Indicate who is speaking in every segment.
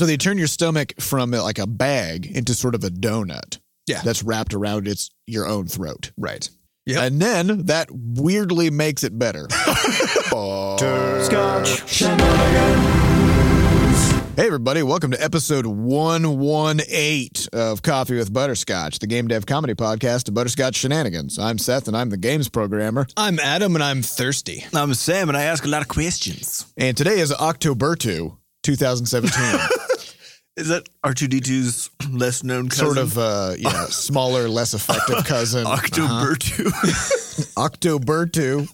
Speaker 1: So they turn your stomach from uh, like a bag into sort of a donut.
Speaker 2: Yeah.
Speaker 1: That's wrapped around its your own throat.
Speaker 2: Right. Yep.
Speaker 1: And then that weirdly makes it better. Oh. Hey everybody, welcome to episode 118 of Coffee with Butterscotch, the game dev comedy podcast of Butterscotch Shenanigans. I'm Seth and I'm the games programmer.
Speaker 2: I'm Adam and I'm thirsty.
Speaker 3: I'm Sam, and I ask a lot of questions.
Speaker 1: And today is October 2, 2017.
Speaker 3: Is that R2D2's less known cousin?
Speaker 1: sort of uh, you know, smaller, less effective cousin.
Speaker 3: October 2.
Speaker 1: October 2.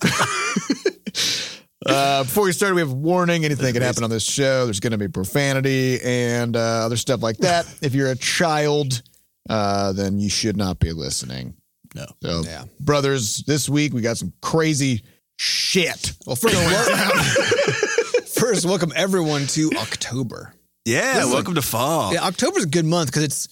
Speaker 1: Uh, before we start, we have a warning. Anything can happen on this show. There's going to be profanity and uh, other stuff like that. If you're a child, uh, then you should not be listening.
Speaker 3: No.
Speaker 1: So,
Speaker 2: Yeah.
Speaker 1: brothers, this week we got some crazy shit.
Speaker 2: Well, first, first, welcome everyone to October.
Speaker 3: Yeah, welcome to fall.
Speaker 2: Yeah, October's a good month because it's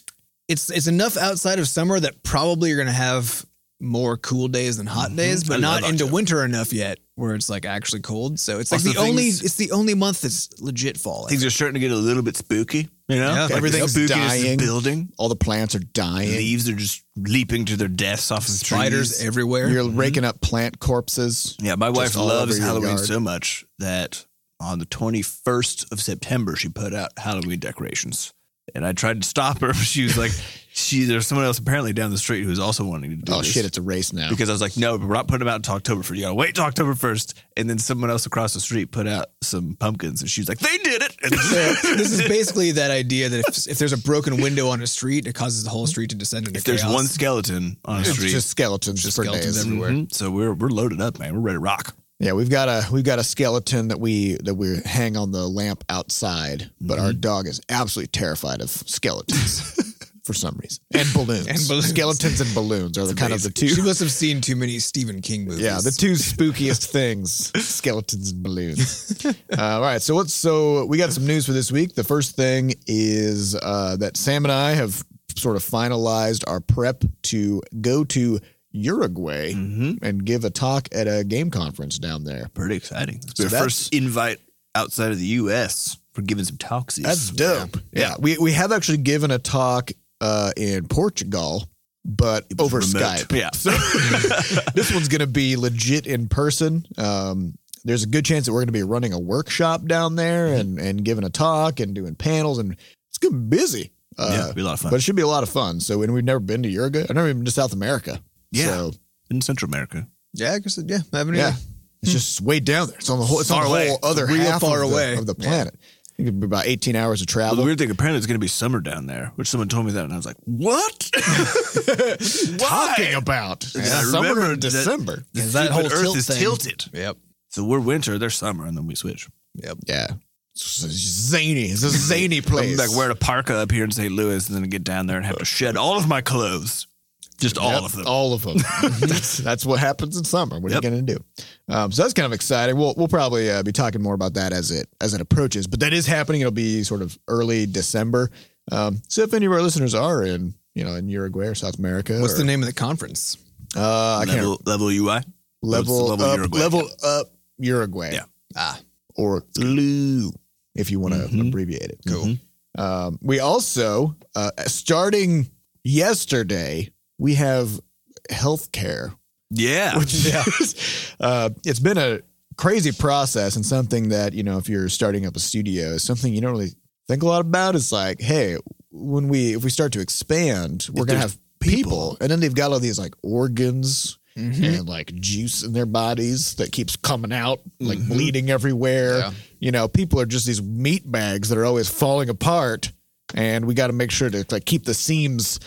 Speaker 2: it's it's enough outside of summer that probably you're gonna have more cool days than hot mm-hmm. days, but
Speaker 3: I
Speaker 2: not into
Speaker 3: October.
Speaker 2: winter enough yet where it's like actually cold. So it's like
Speaker 3: Also,
Speaker 2: the only it's the only month that's legit fall.
Speaker 3: Things are starting to get a little bit spooky. You know,
Speaker 2: Yeah,
Speaker 3: Like,
Speaker 1: everything's
Speaker 3: spookiness
Speaker 1: dying.
Speaker 3: Building.
Speaker 1: All the plants are dying.
Speaker 3: Leaves are just leaping to their deaths off of the
Speaker 2: Spiders
Speaker 3: trees.
Speaker 2: everywhere.
Speaker 1: You're mm-hmm. raking up plant corpses.
Speaker 3: Yeah, my wife loves Halloween so much that on the 21st of September, she put out Halloween decorations. And I tried to stop her. but She was like, she, there's someone else apparently down the street who's also wanting to do this.
Speaker 1: Oh
Speaker 3: this.
Speaker 1: shit, it's a race now.
Speaker 3: because I was like, no, we're not putting them out until October first. You gotta wait till October first. And then someone else across the street put out some pumpkins, and she was like, they did it. And
Speaker 2: So this is basically that idea that if, if there's a broken window on a street, it causes the whole street to descend into chaos.
Speaker 3: if there's one skeleton on a
Speaker 1: it's
Speaker 3: street,
Speaker 1: just skeletons
Speaker 2: Just
Speaker 1: for
Speaker 2: skeletons
Speaker 1: days.
Speaker 2: everywhere.
Speaker 3: Mhm. so we're we're loaded up, man. We're ready to rock.
Speaker 1: Yeah, we've got a we've got a skeleton that we that we hang on the lamp outside, but
Speaker 2: Mm-hmm.
Speaker 1: our dog is absolutely terrified of skeletons for some reason. And balloons.
Speaker 2: And balloons.
Speaker 1: Skeletons and balloons are the kind of the two
Speaker 2: She must have seen too many Stephen King movies.
Speaker 1: Yeah, the two spookiest things: skeletons and balloons. Uh, all right, so what's so we got some news for this week. The first thing is uh, that Sam and I have sort of finalized our prep to go to Uruguay
Speaker 3: Mm-hmm.
Speaker 1: and give a talk at a game conference down there.
Speaker 3: Pretty exciting. It's
Speaker 1: So
Speaker 3: our
Speaker 1: that's-
Speaker 3: first invite outside of the U.S. for giving some talks.
Speaker 1: That's dope. Yeah. we we have actually given a talk uh, in Portugal, but over
Speaker 3: remote.
Speaker 1: Skype.
Speaker 3: Yeah.
Speaker 1: So this one's going to be legit in person. Um, there's a good chance that we're going to be running a workshop down there
Speaker 3: Mm-hmm.
Speaker 1: and and giving a talk and doing panels, and it's going to be busy. Uh,
Speaker 3: yeah, it'll be a lot of fun.
Speaker 1: But it should be a lot of fun. So, and we've never been to Uruguay. I've never even been to South America.
Speaker 3: Yeah.
Speaker 1: So,
Speaker 3: in Central America.
Speaker 2: yeah, I guess yeah, I haven't
Speaker 1: yeah.
Speaker 2: either.
Speaker 1: It's just way down there. It's on the whole. It's on
Speaker 3: Far
Speaker 1: the
Speaker 3: away.
Speaker 1: whole other
Speaker 2: Real
Speaker 1: half
Speaker 2: far
Speaker 1: of, the,
Speaker 2: away.
Speaker 1: of the
Speaker 2: Yeah.
Speaker 1: planet. I think it'd be about 18 hours of
Speaker 3: Well,
Speaker 1: travel.
Speaker 3: the weird thing, apparently, it's going to be summer down there, which someone told me that, and I was like, "What?
Speaker 1: talking about
Speaker 3: Yeah, I
Speaker 1: summer
Speaker 3: remember
Speaker 1: and
Speaker 3: that-
Speaker 1: December.
Speaker 3: That
Speaker 2: that whole
Speaker 3: Earth
Speaker 2: tilt
Speaker 3: is
Speaker 2: thing.
Speaker 3: tilted.
Speaker 2: Yep.
Speaker 3: So we're winter, they're summer, and then we switch.
Speaker 2: Yep.
Speaker 1: Yeah, it's zany. It's a zany place.
Speaker 3: I'm like wearing a parka up here in St. Louis, and then get down there and have to shed all of my clothes, just all
Speaker 1: Yep,
Speaker 3: of them.
Speaker 1: All of them. that's that's what happens in summer. What
Speaker 3: Yep.
Speaker 1: are you going to do? Um, so that's kind of exciting. We'll we'll probably uh, be talking more about that as it as it approaches. But that is happening. It'll be sort of early December. Um, so if any of our listeners are in you know in Uruguay or South America,
Speaker 2: What's
Speaker 1: or,
Speaker 2: the name of the conference?
Speaker 1: Uh, I can't
Speaker 3: level, level UI.
Speaker 1: level,
Speaker 3: level
Speaker 1: up
Speaker 3: Uruguay?
Speaker 1: level up Uruguay.
Speaker 3: Yeah.
Speaker 2: Ah,
Speaker 1: or LU if you want to
Speaker 3: Mhm.
Speaker 1: abbreviate it.
Speaker 2: cool.
Speaker 1: Um, we also, uh, starting yesterday, we have healthcare.
Speaker 3: Yeah.
Speaker 1: Which is, uh, it's been a crazy process and something that, you know, if you're starting up a studio, is something you don't really think a lot about. It's like, hey, when we, if we start to expand, we're going to have people.
Speaker 3: people.
Speaker 1: And then they've got all these like organs
Speaker 2: Mm-hmm.
Speaker 1: and like juice in their bodies that keeps coming out, like
Speaker 3: Mhm.
Speaker 1: bleeding everywhere.
Speaker 2: Yeah.
Speaker 1: You know, people are just these meat bags that are always falling apart, and we got to make sure to like keep the seams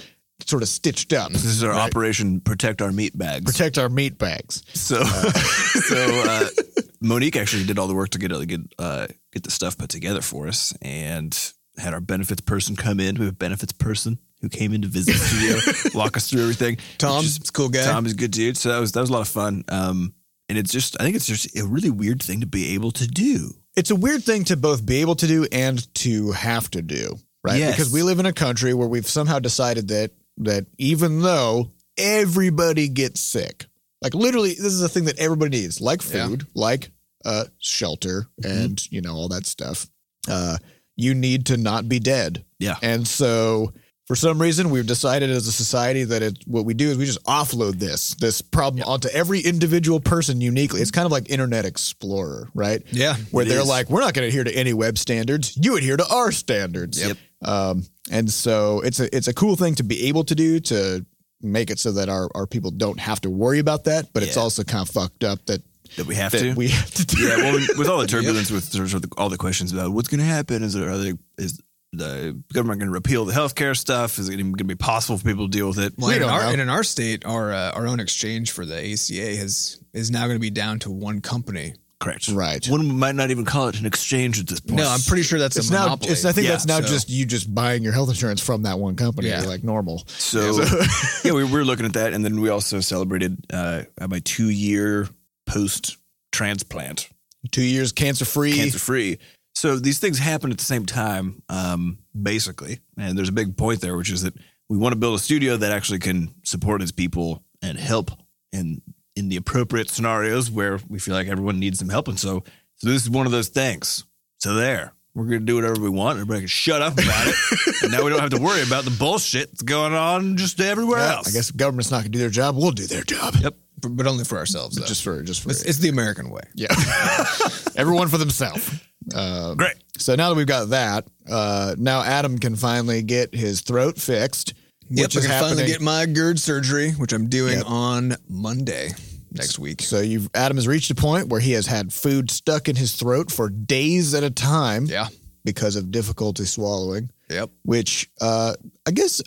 Speaker 1: sort of stitched up.
Speaker 3: This is our
Speaker 1: Right.
Speaker 3: operation protect our meat bags.
Speaker 1: Protect our meat bags.
Speaker 3: So, so uh, Monique actually did all the work to get get uh, get the stuff put together for us, and had our benefits person come in. We have a benefits person who came in to visit the studio, walk us through everything.
Speaker 2: Tom,
Speaker 3: is-
Speaker 2: cool guy.
Speaker 3: Tom is a good dude. So that was that was a lot of fun. Um, and it's just I think it's just a really weird thing to be able to do.
Speaker 1: It's a weird thing to both be able to do and to have to do, right?
Speaker 3: Yes.
Speaker 1: Because we live in a country where we've somehow decided that that even though everybody gets sick, like literally, this is a thing that everybody needs, like
Speaker 2: Yeah.
Speaker 1: food, like uh, shelter, and you know all that stuff. Uh, you need to not be dead.
Speaker 3: Yeah.
Speaker 1: And so for some reason we've decided as a society that it what we do is we just offload this this problem onto every individual person uniquely. It's kind of like Internet Explorer, right?
Speaker 2: Yeah,
Speaker 1: Where they're
Speaker 3: is.
Speaker 1: like, we're not going to adhere to any web standards. You adhere to our standards.
Speaker 3: Yep.
Speaker 1: Um, and so it's a it's a cool thing to be able to do to make it so that our, our people don't have to worry about that. But it's also kind of fucked up that
Speaker 3: That we have
Speaker 1: that
Speaker 3: to.
Speaker 1: we have to do.
Speaker 3: yeah, well, with all the turbulence, with sort of all the questions about what's going to happen, is there are they, is the government going to repeal the healthcare stuff? Is it even going to be possible for people to deal with it?
Speaker 2: Well,
Speaker 1: We
Speaker 2: and in,
Speaker 1: don't
Speaker 2: our,
Speaker 1: know.
Speaker 2: and in our state, our uh, our own exchange for the ACA has is now going to be down to one company.
Speaker 3: Correct.
Speaker 1: Right.
Speaker 3: One might not even call it an exchange at this point.
Speaker 2: No, I'm pretty sure that's
Speaker 1: It's
Speaker 2: a
Speaker 1: now.
Speaker 2: monopoly.
Speaker 1: It's, I think
Speaker 3: Yeah,
Speaker 1: that's now
Speaker 2: so-
Speaker 1: just you just buying your health insurance from that one company,
Speaker 2: Yeah.
Speaker 1: like normal.
Speaker 3: So yeah, we were looking at that, and then we also celebrated uh, my two year post transplant,
Speaker 1: Two years cancer free.
Speaker 3: cancer free. So these things happen at the same time, um, basically. And there's a big point there, which is that we want to build a studio that actually can support its people and help in in the appropriate scenarios where we feel like everyone needs some help. And so, so this is one of those things. So there, we're gonna do whatever we want. Everybody can shut up about it, and now we don't have to worry about the bullshit that's going on just everywhere
Speaker 1: Yeah,
Speaker 3: else.
Speaker 1: I guess government's not going to do their job. We'll do their job.
Speaker 3: Yep.
Speaker 2: but but only for ourselves. Though.
Speaker 1: Just for just for
Speaker 2: it's, it's the American way.
Speaker 1: yeah. Everyone for themselves. Uh,
Speaker 3: Great.
Speaker 1: so now that we've got that, uh, now Adam can finally get his throat fixed.
Speaker 2: Yep, I can
Speaker 1: happening.
Speaker 2: finally get my GERD surgery, which I'm doing
Speaker 1: Yep.
Speaker 2: on Monday next week.
Speaker 1: So you've Adam has reached a point where he has had food stuck in his throat for days at a time
Speaker 2: Yeah.
Speaker 1: because of difficulty swallowing,
Speaker 2: Yep.
Speaker 1: which uh, I guess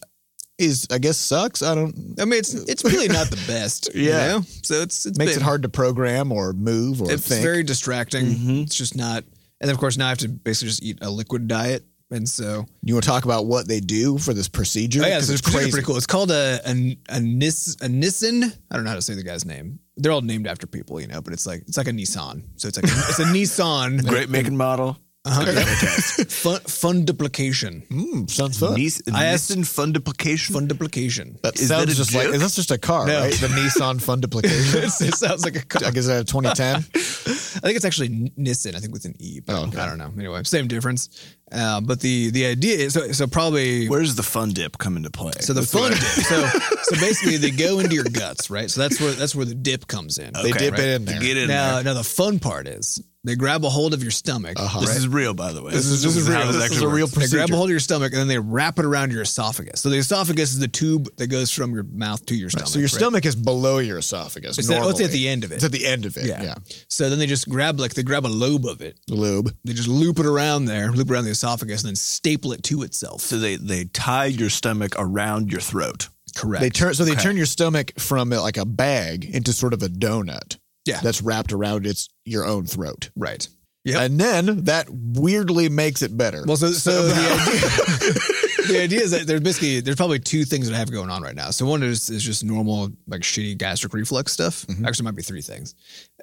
Speaker 1: is I guess sucks. I don't
Speaker 2: I mean, it's it's really not the best. you
Speaker 1: Yeah.
Speaker 2: know? So it's it's
Speaker 1: makes
Speaker 2: been-
Speaker 1: it hard to program or move or
Speaker 2: It's
Speaker 1: think.
Speaker 2: very distracting.
Speaker 3: Mm-hmm.
Speaker 2: It's just not. And then of course now I have to basically just eat a liquid diet, and so
Speaker 1: you want to talk about what they do for this procedure?
Speaker 2: oh yeah,
Speaker 1: 'Cause
Speaker 2: so
Speaker 1: it's
Speaker 2: it's
Speaker 1: crazy.
Speaker 2: pretty cool. It's called a a a, Nis, a Nissan. I don't know how to say the guy's name. They're all named after people, you know, but it's like it's like a Nissan. So it's like a, it's a Nissan.
Speaker 3: Great making model.
Speaker 2: Uh-huh. Fun, fun duplication.
Speaker 1: Mm, sounds fun.
Speaker 3: Nis-
Speaker 2: I asked-
Speaker 3: Nissan Fun Duplication.
Speaker 2: Fun duplication.
Speaker 1: That
Speaker 3: Is
Speaker 1: sounds
Speaker 3: that a
Speaker 1: just like
Speaker 3: joke?
Speaker 1: that's just a car,
Speaker 2: No.
Speaker 1: right? The Nissan Fun Duplication.
Speaker 2: it sounds like a car.
Speaker 1: I guess that 2010.
Speaker 2: I think it's actually Nissen. I think with an E, but
Speaker 1: Oh, okay.
Speaker 2: I don't know. Anyway, same difference. Uh, but the the idea is so, so probably
Speaker 3: Where does the fun dip come into play?
Speaker 2: so the fun dip. So so basically they go into your guts, right? So that's where that's where the dip comes in.
Speaker 1: They dip it in there.
Speaker 3: Get in
Speaker 2: Now
Speaker 3: there.
Speaker 2: now the fun part is they grab a hold of your stomach.
Speaker 1: Uh-huh.
Speaker 3: This
Speaker 2: right?
Speaker 3: is real, by the way.
Speaker 1: This is- this is
Speaker 3: how
Speaker 1: real.
Speaker 3: this
Speaker 1: This is
Speaker 3: actually
Speaker 1: a real
Speaker 3: works.
Speaker 2: They grab a hold of your stomach and then they wrap it around your esophagus. So the esophagus is the tube that goes from your mouth to your stomach.
Speaker 1: so your
Speaker 2: right?
Speaker 1: stomach is below your esophagus.
Speaker 2: It's at, oh, it's at the end of it.
Speaker 1: It's at the end of it.
Speaker 2: yeah.
Speaker 1: Yeah.
Speaker 2: So then they just grab like they grab a lobe of it.
Speaker 1: Lobe.
Speaker 2: They just loop it around there, loop around the esophagus, and then staple it to itself.
Speaker 3: So they they tie your stomach around your throat.
Speaker 2: Correct.
Speaker 1: They turn so they
Speaker 2: Okay.
Speaker 1: turn your stomach from uh, like a bag into sort of a donut.
Speaker 2: Yeah.
Speaker 1: That's wrapped around its your own throat.
Speaker 2: right. Yep.
Speaker 1: And then that weirdly makes it better.
Speaker 2: Well, so so the idea, the idea is that there's basically there's probably two things that I have going on right now. So one is is just normal like shitty gastric reflux stuff. Actually, it might be three things.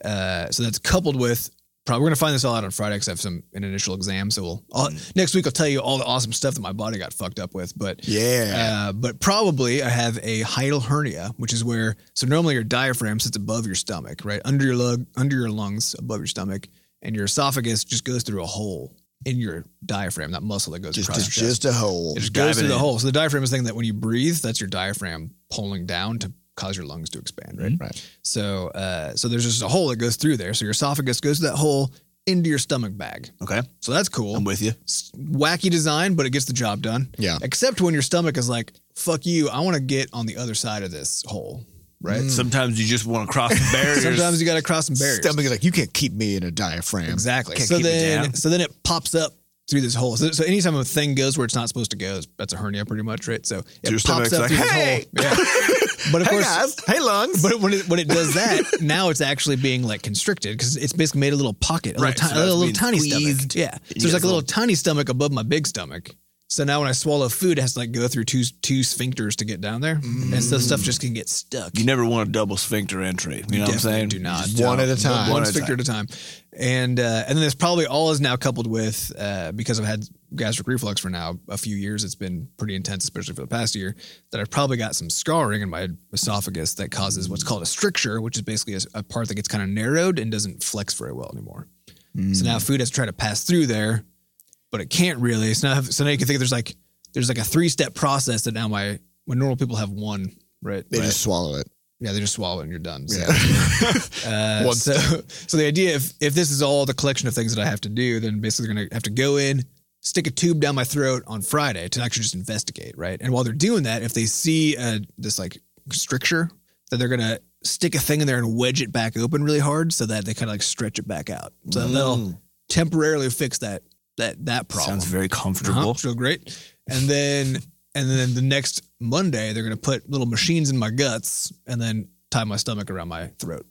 Speaker 2: Uh, so that's coupled with probably we're gonna find this all out on Friday because I have some an initial exam. So we'll I'll, next week I'll tell you all the awesome stuff that my body got fucked up with. But
Speaker 1: yeah.
Speaker 2: uh, but probably I have a hiatal hernia, which is where so normally your diaphragm sits above your stomach, right under your lung, under your lungs, above your stomach, and your esophagus just goes through a hole in your diaphragm, that muscle that goes
Speaker 1: just
Speaker 2: across
Speaker 1: just, just a hole.
Speaker 2: it just goes through
Speaker 3: it
Speaker 2: the
Speaker 3: in.
Speaker 2: hole. So the diaphragm is the thing that when you breathe, that's your diaphragm pulling down to cause your lungs to expand, right?
Speaker 1: Right.
Speaker 2: So uh, so there's just a hole that goes through there. So your esophagus goes to that hole into your stomach bag.
Speaker 3: Okay,
Speaker 2: So that's cool
Speaker 3: I'm with you.
Speaker 2: s- wacky design, but it gets the job done.
Speaker 1: Yeah.
Speaker 2: Except when your stomach is like, fuck you, I want to get on the other side of this hole. Right.
Speaker 3: Sometimes you just want to cross the barriers.
Speaker 2: Sometimes you got to cross some barriers.
Speaker 1: Stomach is like you can't keep me in a diaphragm.
Speaker 2: Exactly.
Speaker 3: Can't
Speaker 2: so
Speaker 3: keep it
Speaker 2: then,
Speaker 3: down.
Speaker 2: so then it pops up through this hole. So, so anytime a thing goes where it's not supposed to go, that's a hernia, pretty much, right? So it
Speaker 3: your
Speaker 2: pops up
Speaker 3: like,
Speaker 2: through
Speaker 3: "Hey!"
Speaker 2: this hole. Yeah. But of
Speaker 1: Hey
Speaker 2: course,
Speaker 1: guys. Hey lungs.
Speaker 2: but when it when it does that, now it's actually being like constricted because it's basically made a little pocket, a
Speaker 3: Right,
Speaker 2: little,
Speaker 3: so
Speaker 2: a little, tiny stomach. Yeah, so there's like a
Speaker 3: a
Speaker 2: little tiny stomach above my big stomach. So now when I swallow food, it has to like go through two two sphincters to get down there, and so stuff just can get stuck.
Speaker 3: you never want a double sphincter entry. You know what I'm saying?
Speaker 2: do not.
Speaker 3: Just
Speaker 1: One at a time.
Speaker 2: one
Speaker 3: One at a
Speaker 2: sphincter at a time. And uh, and then this probably all is now coupled with uh, because I've had gastric reflux for now a few years. It's been pretty intense, especially for the past year. That I've probably got some scarring in my esophagus that causes what's called a stricture, which is basically a, a part that gets kind of narrowed and doesn't flex very well anymore. So now food has to try to pass through there but it can't really. So now, so now you can think there's like there's like a three step process that now my when normal people have one, right?
Speaker 1: They
Speaker 2: right.
Speaker 1: just swallow it.
Speaker 2: yeah, they just swallow it and you're done. So,
Speaker 1: Yeah.
Speaker 2: uh, so, so the idea if if this is all the collection of things that I have to do, then basically they're gonna have to go in, stick a tube down my throat on Friday to actually just investigate, right? And while they're doing that, if they see uh, this like stricture, then they're gonna stick a thing in there and wedge it back open really hard so that they kind of like stretch it back out. So they'll temporarily fix that that that problem.
Speaker 3: Sounds very comfortable.
Speaker 2: Uh-huh, feel great. And then and then the next Monday they're gonna put little machines in my guts and then tie my stomach around my throat.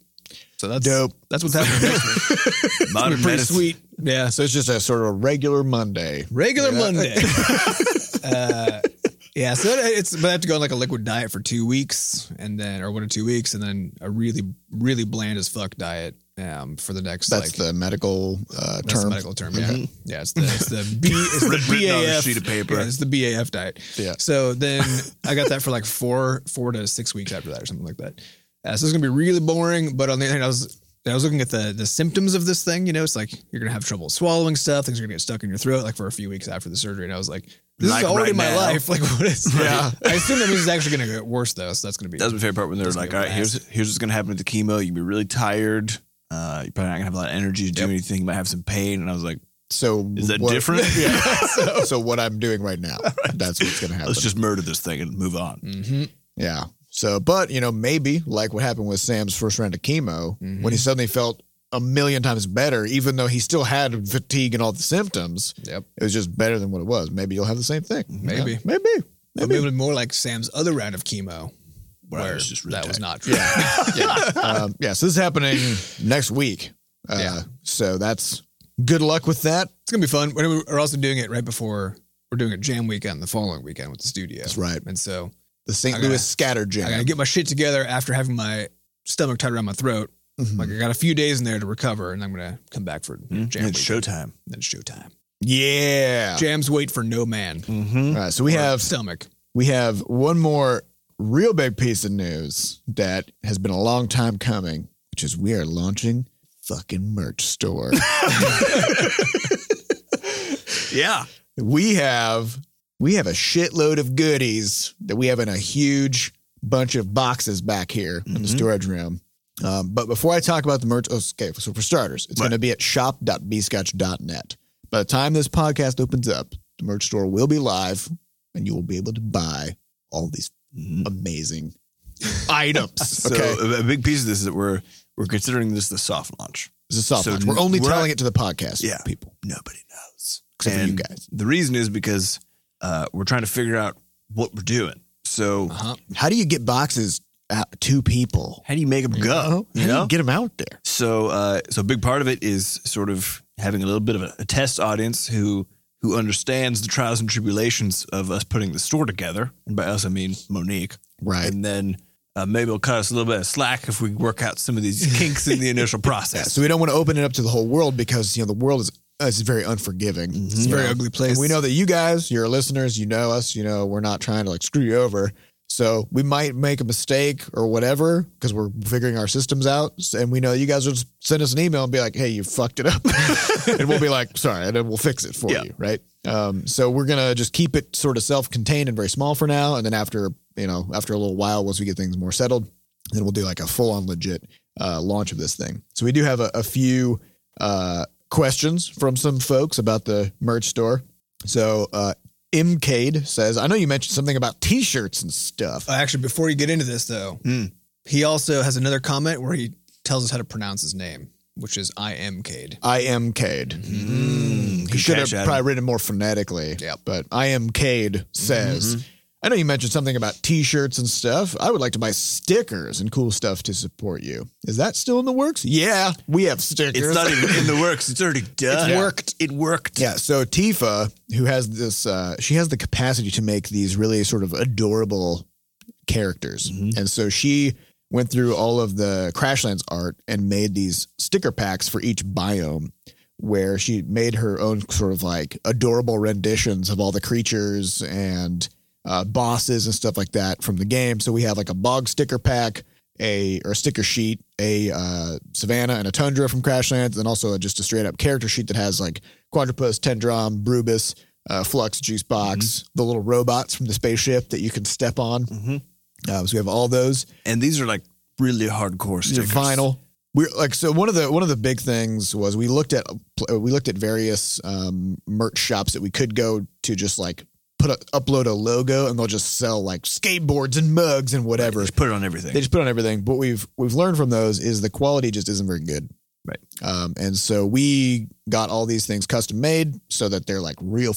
Speaker 2: So that's
Speaker 1: Dope.
Speaker 2: That's what's happening next week.
Speaker 3: Modern
Speaker 2: Pretty
Speaker 3: medicine.
Speaker 2: sweet. Yeah.
Speaker 1: So it's just a sort of a regular Monday.
Speaker 2: Regular Monday. uh, yeah, so it's but I have to go on like a liquid diet for two weeks, and then or one or two weeks, and then a really really bland as fuck diet um, for the next
Speaker 1: That's
Speaker 2: like
Speaker 1: the medical uh,
Speaker 2: that's
Speaker 1: term.
Speaker 2: the medical term. Yeah, yeah. It's the it's the B it's the
Speaker 3: Written on a
Speaker 2: BAF
Speaker 3: sheet of paper.
Speaker 2: Yeah, it's the BAF diet.
Speaker 1: Yeah.
Speaker 2: So then I got that for like four four to six weeks after that or something like that. Uh, so it's gonna be really boring. But on the other hand, I was I was looking at the the symptoms of this thing. You know, it's like you're gonna have trouble swallowing stuff. Things are gonna get stuck in your throat like for a few weeks after the surgery. And I was like, this
Speaker 3: Like
Speaker 2: is already
Speaker 3: right
Speaker 2: my
Speaker 3: now.
Speaker 2: life. Like what is?
Speaker 1: Yeah.
Speaker 2: I assume that means it's actually gonna get worse though. So that's gonna be.
Speaker 3: That was my favorite part when they were
Speaker 2: That's
Speaker 3: like,
Speaker 2: gonna
Speaker 3: all
Speaker 2: be
Speaker 3: right, here's here's what's gonna happen with the chemo. You'll be really tired. Uh, you're probably not gonna have a lot of energy to do
Speaker 2: Yep.
Speaker 3: anything. You might have some pain. And I was like,
Speaker 1: So
Speaker 3: is that different?
Speaker 1: Yeah. so, so what I'm doing right now, that's what's going to happen.
Speaker 3: Let's just murder this thing and move on.
Speaker 2: hmm
Speaker 1: Yeah. So, but you know, maybe like what happened with Sam's first round of chemo,
Speaker 2: Mhm.
Speaker 1: when he suddenly felt a million times better, even though he still had fatigue and all the symptoms,
Speaker 2: Yep.
Speaker 1: it was just better than what it was. Maybe you'll have the same thing.
Speaker 2: Maybe.
Speaker 1: Yeah. maybe,
Speaker 2: Maybe.
Speaker 1: maybe.
Speaker 2: Maybe more like Sam's other round of chemo,
Speaker 3: Where I
Speaker 2: where
Speaker 3: was just really
Speaker 2: that was not true.
Speaker 1: Yeah. um, yeah. So this is happening next week. Uh,
Speaker 2: Yeah.
Speaker 1: So that's good luck with that.
Speaker 2: It's gonna be fun. We're we're also doing it right before we're doing a jam weekend the following weekend with the studio.
Speaker 1: That's right.
Speaker 2: And so
Speaker 1: The St.
Speaker 2: Gotta-
Speaker 1: Louis Scatter Jam.
Speaker 2: I gotta get my shit together after having my stomach tied around my throat.
Speaker 1: Mhm.
Speaker 2: Like I got a few days in there to recover, and I'm gonna come back for
Speaker 3: Mhm.
Speaker 2: jam
Speaker 3: It's
Speaker 2: weekend.
Speaker 3: showtime.
Speaker 2: Then it's showtime.
Speaker 1: yeah.
Speaker 2: Jams wait for no man.
Speaker 3: Mm-hmm.
Speaker 1: All right. So we
Speaker 2: Or
Speaker 1: have
Speaker 2: stomach.
Speaker 1: we have one more real big piece of news that has been a long time coming, which is we are launching fucking merch store.
Speaker 3: Yeah.
Speaker 1: we have we have a shitload of goodies that we have in a huge bunch of boxes back here in the
Speaker 3: Mhm.
Speaker 1: storage room. Um, but before I talk about the merch, oh, okay, so for starters, it's
Speaker 3: Right.
Speaker 1: going to be at shop.bscotch.net. By the time this podcast opens up, the merch store will be live and you will be able to buy all these. Amazing items.
Speaker 3: So
Speaker 1: okay.
Speaker 3: a, a big piece of this is that we're we're considering this the soft launch.
Speaker 1: This is soft
Speaker 3: so
Speaker 1: launch. We're only
Speaker 3: we're
Speaker 1: telling
Speaker 3: not-
Speaker 1: it to the podcast
Speaker 3: Yeah.
Speaker 1: people.
Speaker 3: Nobody knows.
Speaker 1: Except for you guys.
Speaker 3: The reason is because uh, we're trying to figure out what we're doing. So
Speaker 2: Uh-huh.
Speaker 1: How do you get boxes out to people?
Speaker 3: how do you make them go?
Speaker 1: How
Speaker 3: You
Speaker 1: do
Speaker 3: know,
Speaker 1: you get them out there?
Speaker 3: So, uh, so a big part of it is sort of having a little bit of a, a test audience who who understands the trials and tribulations of us putting the store together, and by us I mean Monique,
Speaker 1: Right.
Speaker 3: and then uh, maybe it'll cut us a little bit of slack if we work out some of these kinks in the initial
Speaker 1: Yeah,
Speaker 3: process.
Speaker 1: so we don't want to open it up to the whole world because you know the world is is very unforgiving.
Speaker 2: It's a very ugly place.
Speaker 1: And we know that you guys, your listeners, you know us. You know we're not trying to like screw you over. So we might make a mistake or whatever because we're figuring our systems out, and we know you guys will just send us an email and be like, "Hey, you fucked it up," and we'll be like, "Sorry," and then we'll fix it for
Speaker 3: Yeah.
Speaker 1: you, right? Um, so we're gonna just keep it sort of self-contained and very small for now, and then after you know after a little while, once we get things more settled, then we'll do like a full-on legit uh, launch of this thing. So we do have a, a few uh, questions from some folks about the merch store. So uh, Mcade says, "I know you mentioned something about T-shirts and stuff."
Speaker 2: Uh, actually, before you get into this, though,
Speaker 3: Hmm.
Speaker 2: he also has another comment where he tells us how to pronounce his name, which is I am Cade.
Speaker 1: I am Cade.
Speaker 3: Mm,
Speaker 1: He should have probably written it more phonetically.
Speaker 2: Yeah.
Speaker 1: But I am Cade says, I know you mentioned something about t-shirts and stuff. I would like to buy stickers and cool stuff to support you. Is that still in the works? Yeah, we have stickers.
Speaker 3: It's not even in the works. It's already done.
Speaker 1: It's
Speaker 3: worked. It worked.
Speaker 1: Yeah, so Tifa, who has this, uh, she has the capacity to make these really sort of adorable characters.
Speaker 3: Mhm.
Speaker 1: And so she went through all of the Crashlands art and made these sticker packs for each biome where she made her own sort of like adorable renditions of all the creatures and uh, bosses and stuff like that from the game. So we have like a bog sticker pack a or a sticker sheet, a uh, Savannah and a Tundra from Crashlands, and also just a straight up character sheet that has like Quadrupus, Tendrom, Brubus, uh, Flux, Juice Box, the little robots from the spaceship that you can step on.
Speaker 3: Mhm.
Speaker 1: Uh, so we have all those.
Speaker 3: And these are like really hardcore
Speaker 1: These are
Speaker 3: stickers.
Speaker 1: vinyl. We're like so one of the one of the big things was we looked at we looked at various um, merch shops that we could go to just like put a, upload a logo and they'll just sell like skateboards and mugs and whatever.
Speaker 3: Just put it on everything.
Speaker 1: They just put on everything. But what we've we've learned from those is the quality just isn't very good.
Speaker 3: Right.
Speaker 1: Um, and so we got all these things custom made so that they're like real,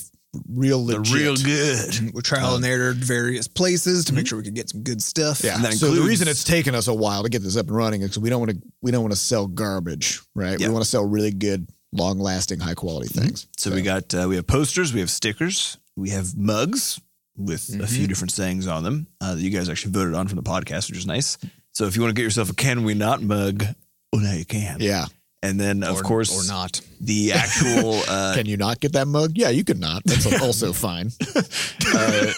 Speaker 1: real
Speaker 3: They're
Speaker 1: legit.
Speaker 3: real good.
Speaker 2: We're trial and error various places to make sure we can get some good stuff.
Speaker 1: Yeah.
Speaker 3: And that
Speaker 1: so the reason it's taken us a while to get this up and running is because we don't want to we don't want to sell garbage, right?
Speaker 3: Yeah.
Speaker 1: We want to sell really good, long lasting, high quality things.
Speaker 3: So we got uh, we have posters, we have stickers, we have mugs with a few different sayings on them uh, that you guys actually voted on from the podcast, which is nice. So if you want to get yourself a "Can We Not" mug, oh now you can.
Speaker 1: Yeah.
Speaker 3: And then of
Speaker 2: Or-
Speaker 3: course
Speaker 2: or not.
Speaker 3: the actual uh,
Speaker 1: Can you not get that mug? Yeah, you could not. That's also fine.
Speaker 3: uh,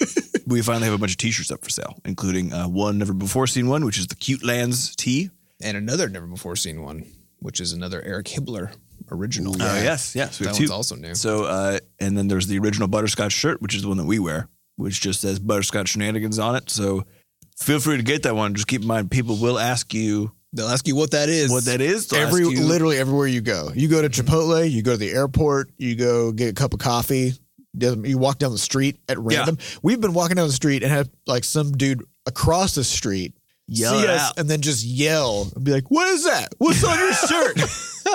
Speaker 3: we finally have a bunch of T-shirts up for sale, including uh, one never before seen one, which is the Cute Lands tee.
Speaker 2: And another never before seen one, which is another Eric Hibbler original.
Speaker 3: Oh yes, yes, we
Speaker 2: That
Speaker 3: have
Speaker 2: one's
Speaker 3: two.
Speaker 2: also new.
Speaker 3: So uh, and then there's the original butterscotch shirt, which is the one that we wear, which just says butterscotch shenanigans on it. So feel free to get that one. Just keep in mind, people will ask you
Speaker 2: They'll ask you what that is.
Speaker 3: what that is. They'll
Speaker 1: Every
Speaker 3: ask you-
Speaker 1: literally everywhere you go. You go to Chipotle, you go to the airport, you go get a cup of coffee. You walk down the street at random. We've been walking down the street and have like some dude across the street
Speaker 3: Yell
Speaker 1: see us
Speaker 3: out.
Speaker 1: and then just yell and be like, "What is that? What's on your shirt?"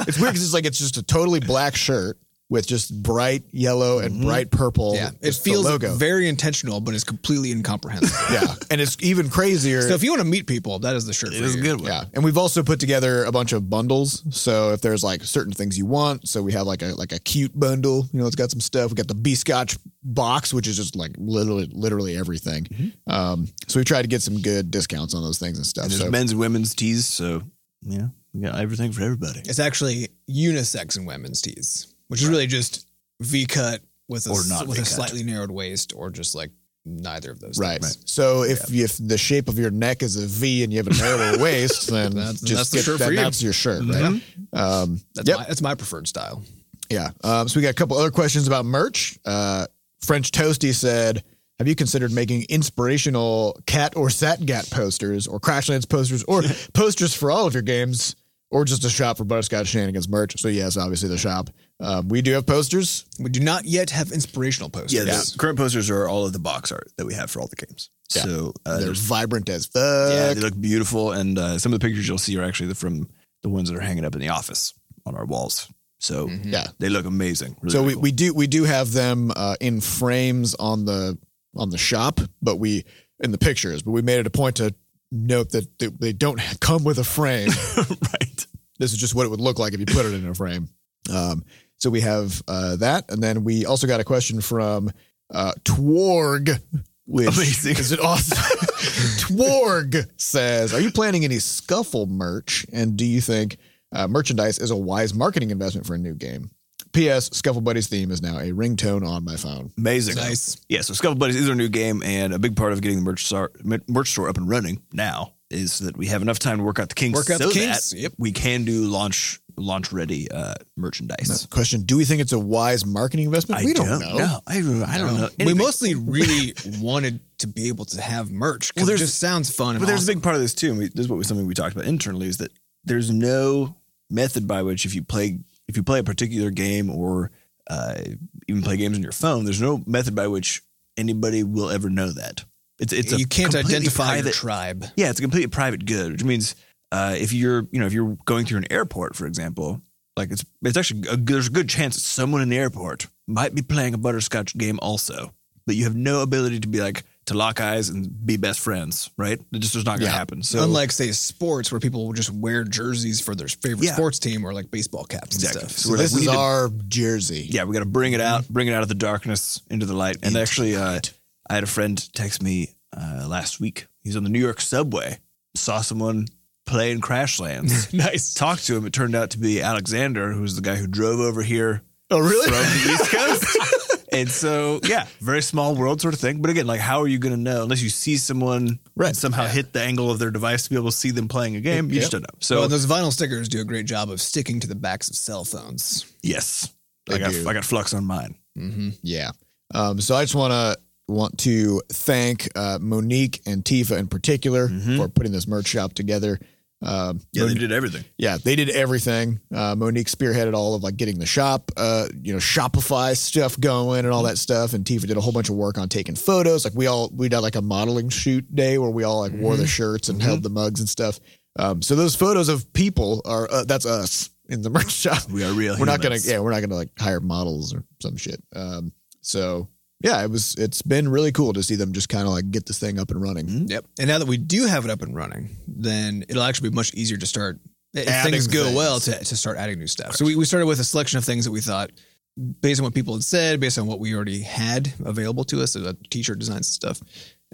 Speaker 1: it's weird because it's like it's just a totally black shirt with just bright yellow and bright purple.
Speaker 2: Yeah, it feels
Speaker 1: logo.
Speaker 2: very intentional, but it's completely incomprehensible.
Speaker 1: yeah, and it's even crazier.
Speaker 2: so if you want to meet people, that is the shirt.
Speaker 3: It
Speaker 2: for
Speaker 3: is a good one.
Speaker 1: Yeah, and we've also put together a bunch of bundles. So if there's like certain things you want, so we have like a like a cute bundle. You know, it's got some stuff. We got the B Scotch box, which is just like literally literally everything. Um, so we try to get some good discounts on those things and stuff.
Speaker 3: And there's
Speaker 1: So
Speaker 3: men's and women's tees, so yeah, we got everything for everybody.
Speaker 2: It's actually unisex and women's tees, which is really just V cut with a
Speaker 3: Or not
Speaker 2: with a
Speaker 3: V-cut.
Speaker 2: slightly narrowed waist, or just like neither of those.
Speaker 1: right.
Speaker 2: things.
Speaker 1: So if if the shape of your neck is a V and you have a narrower waist, then
Speaker 2: That's-
Speaker 1: just
Speaker 2: that's the
Speaker 1: get
Speaker 2: shirt
Speaker 1: that,
Speaker 2: for you.
Speaker 1: That's your shirt, right? Um,
Speaker 2: That's
Speaker 1: Yep.
Speaker 2: my that's my preferred style.
Speaker 1: Yeah. Um, so we got a couple other questions about merch. Uh, French Toasty said, "Have you considered making inspirational cat or satgat posters, or Crashlands posters, or posters for all of your games, or just a shop for Butterscotch Shenanigans merch?" So yes, obviously the shop. Um, we do have posters.
Speaker 2: We do not yet have inspirational posters.
Speaker 3: Yeah, the current posters are all of the box art that we have for all the games.
Speaker 1: Yeah.
Speaker 3: So uh,
Speaker 1: They're
Speaker 3: there's
Speaker 1: vibrant as fuck.
Speaker 3: yeah, they look beautiful, and uh, some of the pictures you'll see are actually from the ones that are hanging up in the office on our walls. So
Speaker 1: Yeah.
Speaker 3: they look amazing. Really,
Speaker 1: So
Speaker 3: really
Speaker 1: we,
Speaker 3: cool.
Speaker 1: we do we do have them uh, in frames on the on the shop, but we in the pictures. But we made it a point to note that they- they don't come with a frame.
Speaker 3: right.
Speaker 1: this is just what it would look like if you put it in a frame. Um, so we have uh, that, and then we also got a question from uh, Twarg, which
Speaker 3: Amazing.
Speaker 1: is it awesome. Twarg says, "Are you planning any Scuffle merch, and do you think uh, merchandise is a wise marketing investment for a new game?" P.S. Scuffle Buddies theme is now a ringtone on my phone.
Speaker 3: Amazing.
Speaker 2: Nice.
Speaker 3: Yeah, so Scuffle Buddies is our new game, and a big part of getting the merch store, merch store up and running now is that we have enough time to work out the kinks.
Speaker 2: Work out
Speaker 3: so
Speaker 2: the kinks,
Speaker 3: that
Speaker 2: yep.
Speaker 3: We can do launch launch ready uh, merchandise.
Speaker 1: Question: Do we think it's a wise marketing investment? we don't, know.
Speaker 3: I, I don't know.
Speaker 2: We mostly really wanted to be able to have merch because
Speaker 3: Well,
Speaker 2: it just sounds fun. And
Speaker 3: But there's
Speaker 2: awesome.
Speaker 3: a big part of this too. And we, this is what we, something we talked about internally is that there's no method by which if you play if you play a particular game or uh, even play games on your phone, there's no method by which anybody will ever know that. It's it's a
Speaker 2: you can't identify your
Speaker 3: private,
Speaker 2: tribe.
Speaker 3: Yeah, it's a completely private good, which means uh, if you're you know if you're going through an airport, for example, like it's it's actually a, there's a good chance that someone in the airport might be playing a butterscotch game also, but you have no ability to be like to lock eyes and be best friends, right? It just is not going to
Speaker 1: Yeah.
Speaker 3: happen. So
Speaker 2: Unlike say sports where people will just wear jerseys for their favorite
Speaker 3: Yeah.
Speaker 2: sports team or like baseball caps
Speaker 3: Exactly.
Speaker 2: and stuff.
Speaker 3: So
Speaker 1: So this
Speaker 3: like,
Speaker 1: is
Speaker 3: to-
Speaker 1: our jersey.
Speaker 3: yeah, we got to bring it out, bring it out of the darkness into the light. And actually, uh, I had a friend text me uh, last week. He's on the New York subway, saw someone playing Crashlands.
Speaker 2: nice.
Speaker 3: Talked to him. It turned out to be Alexander, who's the guy who drove over here
Speaker 1: Oh, really?
Speaker 3: from the East Coast. and so, yeah, very small world sort of thing. But again, like, how are you going to know unless you see someone
Speaker 1: Right.
Speaker 3: and somehow hit the angle of their device to be able to see them playing a game? You just don't know. So,
Speaker 2: and those vinyl stickers do a great job of sticking to the backs of cell phones.
Speaker 3: yes,
Speaker 1: They
Speaker 3: I got
Speaker 1: do.
Speaker 3: I got flux on mine.
Speaker 2: Mm-hmm.
Speaker 1: Yeah. Um, so I just want to want to thank uh, Monique and Tifa in particular
Speaker 3: Mhm.
Speaker 1: for putting this merch shop together. Um,
Speaker 3: Yeah, they did everything.
Speaker 1: yeah, they did everything. Uh, Monique spearheaded all of like getting the shop, uh, you know, Shopify stuff going and all that stuff. And Tifa did a whole bunch of work on taking photos. Like we all we did like a modeling shoot day where we all like wore the shirts and held the mugs and stuff. Um, so those photos of people are uh, that's us in the merch shop.
Speaker 3: We are real.
Speaker 1: We're not gonna yeah, we're not gonna like hire models or some shit. Um, so yeah, it was it's been really cool to see them just kind of like get this thing up and running.
Speaker 3: Mhm.
Speaker 2: Yep. And now that we do have it up and running, then it'll actually be much easier to start. If
Speaker 1: Adding
Speaker 2: things go
Speaker 1: things.
Speaker 2: well, to, to start adding new stuff. So we, we started with a selection of things that we thought, based on what people had said, based on what we already had available to us, so t-shirt designs and stuff.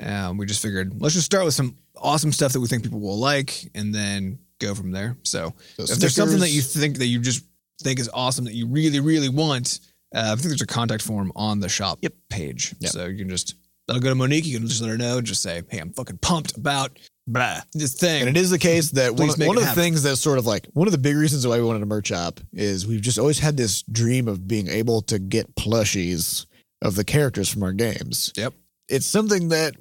Speaker 2: Um, we just figured let's just start with some awesome stuff that we think people will like, and then go from there. So
Speaker 1: So
Speaker 2: if there's something that you think that you just think is awesome that you really really want, uh, I think there's a contact form on the shop
Speaker 3: Yep.
Speaker 2: page.
Speaker 1: Yep.
Speaker 2: So you can just that'll go to Monique. You can just let her know. Just say, hey, I'm fucking pumped about
Speaker 3: Blah.
Speaker 2: this thing.
Speaker 1: And it is the case that one,
Speaker 2: Please
Speaker 1: of-
Speaker 2: make
Speaker 1: one of the
Speaker 2: happen.
Speaker 1: things that's sort of like one of the big reasons why we wanted a merch shop is we've just always had this dream of being able to get plushies of the characters from our games.
Speaker 2: Yep.
Speaker 1: It's something that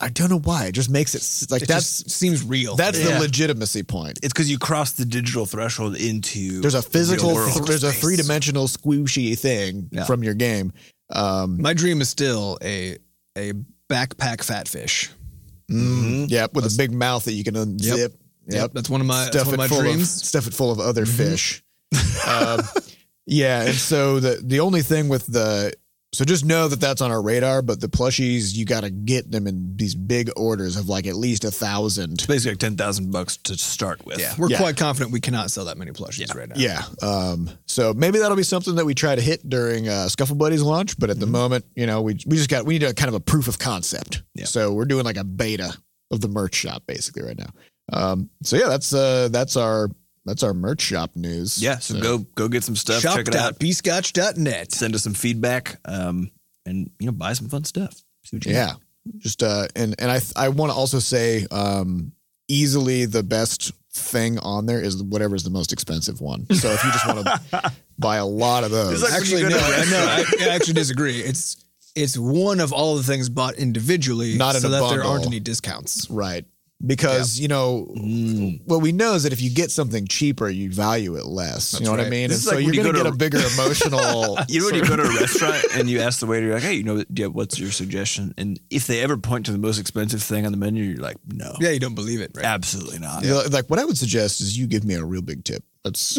Speaker 1: I don't know why it just makes it like
Speaker 2: that seems real.
Speaker 1: that's
Speaker 3: Yeah.
Speaker 1: the legitimacy point.
Speaker 3: It's because you cross the digital threshold into
Speaker 1: There's a physical,
Speaker 3: real world.
Speaker 1: there's a three dimensional squishy thing
Speaker 2: Yeah.
Speaker 1: from your game. Um,
Speaker 2: My dream is still a a backpack fat fish.
Speaker 1: mm, yeah, with a big mouth that you can unzip. Yep.
Speaker 2: That's one of my that's
Speaker 1: stuff
Speaker 2: one
Speaker 1: it
Speaker 2: of my
Speaker 1: full
Speaker 2: dreams.
Speaker 1: of stuff it full of other
Speaker 2: Mhm.
Speaker 1: fish. um, yeah, and so the the only thing with the so just know that that's on our radar. But the plushies, you got to get them in these big orders of like at least a thousand.
Speaker 3: Basically like ten thousand bucks to start with.
Speaker 2: yeah, we're
Speaker 1: Yeah.
Speaker 2: quite confident we cannot sell that many plushies right now.
Speaker 1: Yeah. Um, so maybe that'll be something that we try to hit during uh, Scuffle Buddies launch. But at the moment, you know, we we just got we need a kind of a proof of concept.
Speaker 3: Yeah.
Speaker 1: So we're doing like a beta of the merch shop basically right now. Um, so yeah, that's uh that's our that's our merch shop news.
Speaker 3: Yeah. So go go get some stuff. check it out.
Speaker 2: Shop.bscotch.net.
Speaker 3: Send us some feedback. Um, and you know, buy some fun stuff. See what you
Speaker 1: Yeah. Just uh and and I I want to also say um easily the best thing on there is whatever is the most expensive one. So if you just want to buy a lot of those.
Speaker 3: Like-
Speaker 2: Actually, no,
Speaker 3: you go to a
Speaker 2: I, no, I,
Speaker 3: restaurant.
Speaker 2: I actually disagree. It's it's one of all the things bought individually,
Speaker 1: Not in
Speaker 2: so
Speaker 1: a
Speaker 2: that there aren't any discounts.
Speaker 1: right. Because you know
Speaker 3: Mm.
Speaker 1: what we know is that if you get something cheaper, you value it less. you know what I mean?
Speaker 3: This
Speaker 1: And
Speaker 3: is
Speaker 1: so
Speaker 3: like
Speaker 1: you're
Speaker 3: you
Speaker 1: gonna
Speaker 3: go
Speaker 1: get
Speaker 3: to-
Speaker 1: a bigger emotional.
Speaker 3: You know when you go to a restaurant and you ask the waiter, you're like, hey, you know, yeah, what's your suggestion? And if they ever point to the most expensive thing on the menu, you're like, no,
Speaker 2: Yeah, you don't believe it, right?
Speaker 3: absolutely not.
Speaker 1: You know, like what I would suggest is you give me a real big tip. That's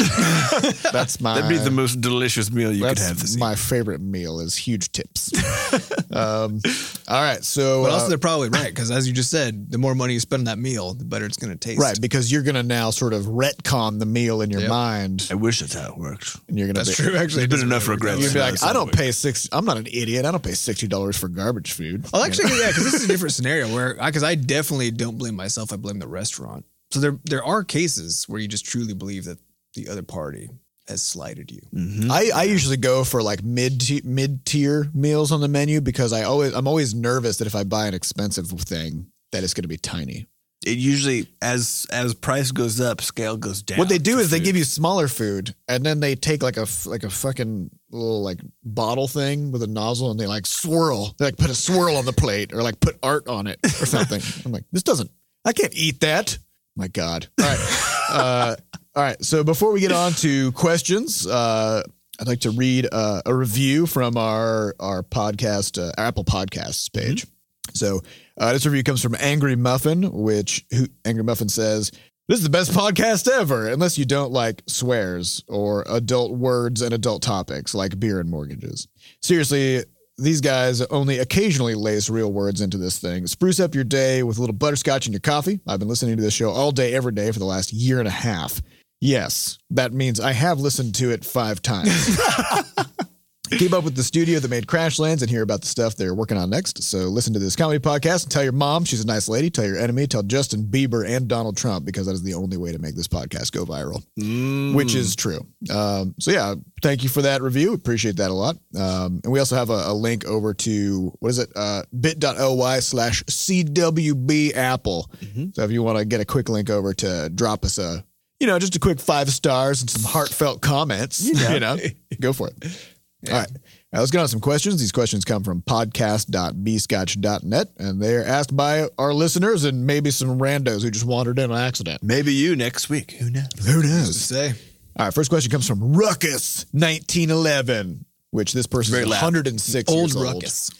Speaker 1: that's my
Speaker 3: That'd be the most delicious meal you could have this
Speaker 1: my favorite meal is huge tips. um, all right, so
Speaker 2: But
Speaker 1: uh,
Speaker 2: also, they're probably right because, as you just said, the more money you spend on that meal, the better it's going to taste.
Speaker 1: right because you're gonna now sort of retcon the meal in your
Speaker 2: Yep.
Speaker 1: mind,
Speaker 3: I wish that's how it worked.
Speaker 1: and you're gonna
Speaker 2: That's
Speaker 1: be,
Speaker 2: true. Actually,
Speaker 3: There's
Speaker 2: it
Speaker 3: been enough
Speaker 2: really
Speaker 3: regrets.
Speaker 1: You'd be like, I don't pay six. I'm not an idiot. I don't pay sixty dollars for garbage food.
Speaker 2: Well, actually, yeah, because this is a different scenario where, because I definitely don't blame myself. I blame the restaurant. So there, there are cases where you just truly believe that the other party has slighted you.
Speaker 3: Mm-hmm.
Speaker 1: I, I usually go for like mid mid tier meals on the menu because I always I'm always nervous that if I buy an expensive thing that it's going to be tiny.
Speaker 3: It usually, as as price goes up, scale goes down.
Speaker 1: what they do is they give you smaller food and then they take like a like a fucking little like bottle thing with a nozzle and they like swirl. They like put a swirl on the plate or like put art on it or something. I'm like, this doesn't. I can't eat that. My God. All right. Uh, all right. So before we get on to questions, uh, I'd like to read uh, a review from our our podcast, uh, our Apple Podcasts page. So uh, this review comes from Angry Muffin, which who, Angry Muffin says, "This is the best podcast ever, unless you don't like swears or adult words and adult topics like beer and mortgages. Seriously." These guys only occasionally lace real words into this thing. Spruce up your day with a little butterscotch in your coffee. I've been listening to this show all day, every day for the last year and a half. Yes, that means I have listened to it five times. Keep up with the studio that made Crashlands and hear about the stuff they're working on next. So listen to this comedy podcast and tell your mom she's a nice lady. Tell your enemy. Tell Justin Bieber and Donald Trump because that is the only way to make this podcast go viral, which is true. Um, so yeah, thank you for that review. Appreciate that a lot. Um, and we also have a, a link over to what is it? Uh, bit.ly slash CWB Apple. So if you want to get a quick link over to drop us a you know, just a quick five stars and some heartfelt comments. You know, go for it. All right. All right, let's get on some questions. These questions come from podcast.bscotch.net, and they're asked by our listeners and maybe some randos who just wandered in on accident.
Speaker 3: Maybe you next week. Who knows?
Speaker 1: Who knows?
Speaker 2: say.
Speaker 1: All right, first question comes from Ruckus 1911, which this person
Speaker 3: Very
Speaker 1: is
Speaker 3: loud.
Speaker 1: 106
Speaker 2: Old
Speaker 1: years old.
Speaker 2: ruckus.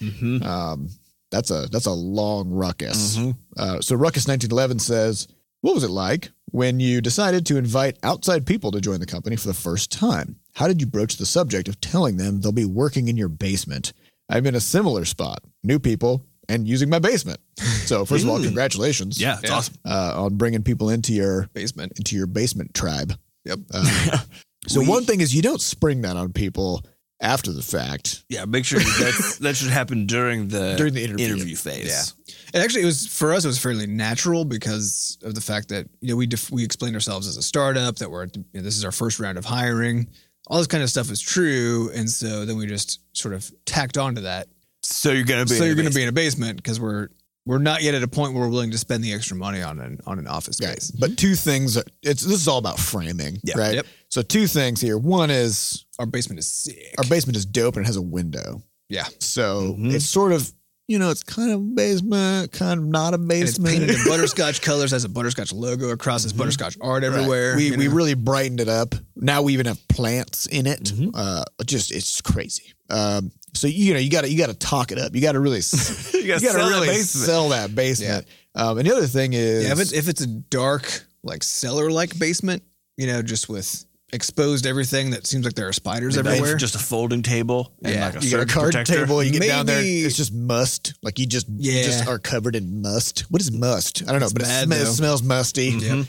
Speaker 1: Um, that's a that's a long ruckus. Uh, so Ruckus 1911 says, "What was it like when you decided to invite outside people to join the company for the first time? How did you broach the subject of telling them they'll be working in your basement? I'm in a similar spot, new people, and using my basement. So first of all, congratulations,
Speaker 3: Yeah, it's
Speaker 2: Yeah.
Speaker 3: awesome.
Speaker 1: uh, on bringing people into your
Speaker 2: Basement.
Speaker 1: into your basement tribe.
Speaker 2: Yep.
Speaker 1: Uh, so
Speaker 3: We-
Speaker 1: one thing is you don't spring that on people after the fact.
Speaker 3: Yeah, make sure that's, that should happen during the
Speaker 1: During the interview.
Speaker 3: phase.
Speaker 2: Yeah. And actually, it was for us. It was fairly natural because of the fact that you know we def- we explained ourselves as a startup that we're you know, this is our first round of hiring. All this kind of stuff is true, and so then we just sort of tacked onto that.
Speaker 3: So you're gonna be.
Speaker 2: so you're to be in a basement because we're we're not yet at a point where we're willing to spend the extra money on an on an office
Speaker 1: Right.
Speaker 2: space.
Speaker 1: But two things. It's this is all about framing,
Speaker 3: Yeah.
Speaker 1: right?
Speaker 2: Yep.
Speaker 1: So two things here. One is
Speaker 2: Our basement is sick.
Speaker 1: our basement is dope and it has a window.
Speaker 2: yeah,
Speaker 1: So
Speaker 3: Mhm.
Speaker 1: it's sort of you know it's kind of a basement, kind of not a
Speaker 2: and it's
Speaker 1: basement.
Speaker 2: painted in butterscotch colors. Has a butterscotch logo across. Has butterscotch art
Speaker 1: Right.
Speaker 2: everywhere.
Speaker 1: We we
Speaker 2: know?
Speaker 1: really brightened it up. Now we even have plants in it.
Speaker 3: Mhm.
Speaker 1: Uh, just it's crazy. Um, so you know you got to you got to talk it up. You got to really
Speaker 3: you
Speaker 1: you got to
Speaker 3: sell that
Speaker 1: really
Speaker 3: basement.
Speaker 1: sell that basement. Um, and the other thing is
Speaker 2: Yeah, if it's if it's a dark like cellar like basement, you know, just with exposed everything that seems like there are spiders
Speaker 3: Maybe
Speaker 2: everywhere.
Speaker 3: Just a folding table and
Speaker 2: Yeah.
Speaker 3: like a
Speaker 1: you got a card
Speaker 3: protector.
Speaker 1: table. You get down there, it's just must. Like you just you
Speaker 2: Yeah.
Speaker 1: just are covered in must. What is must? I don't know,
Speaker 2: It's
Speaker 1: but it, sm- it smells musty.
Speaker 2: Yep.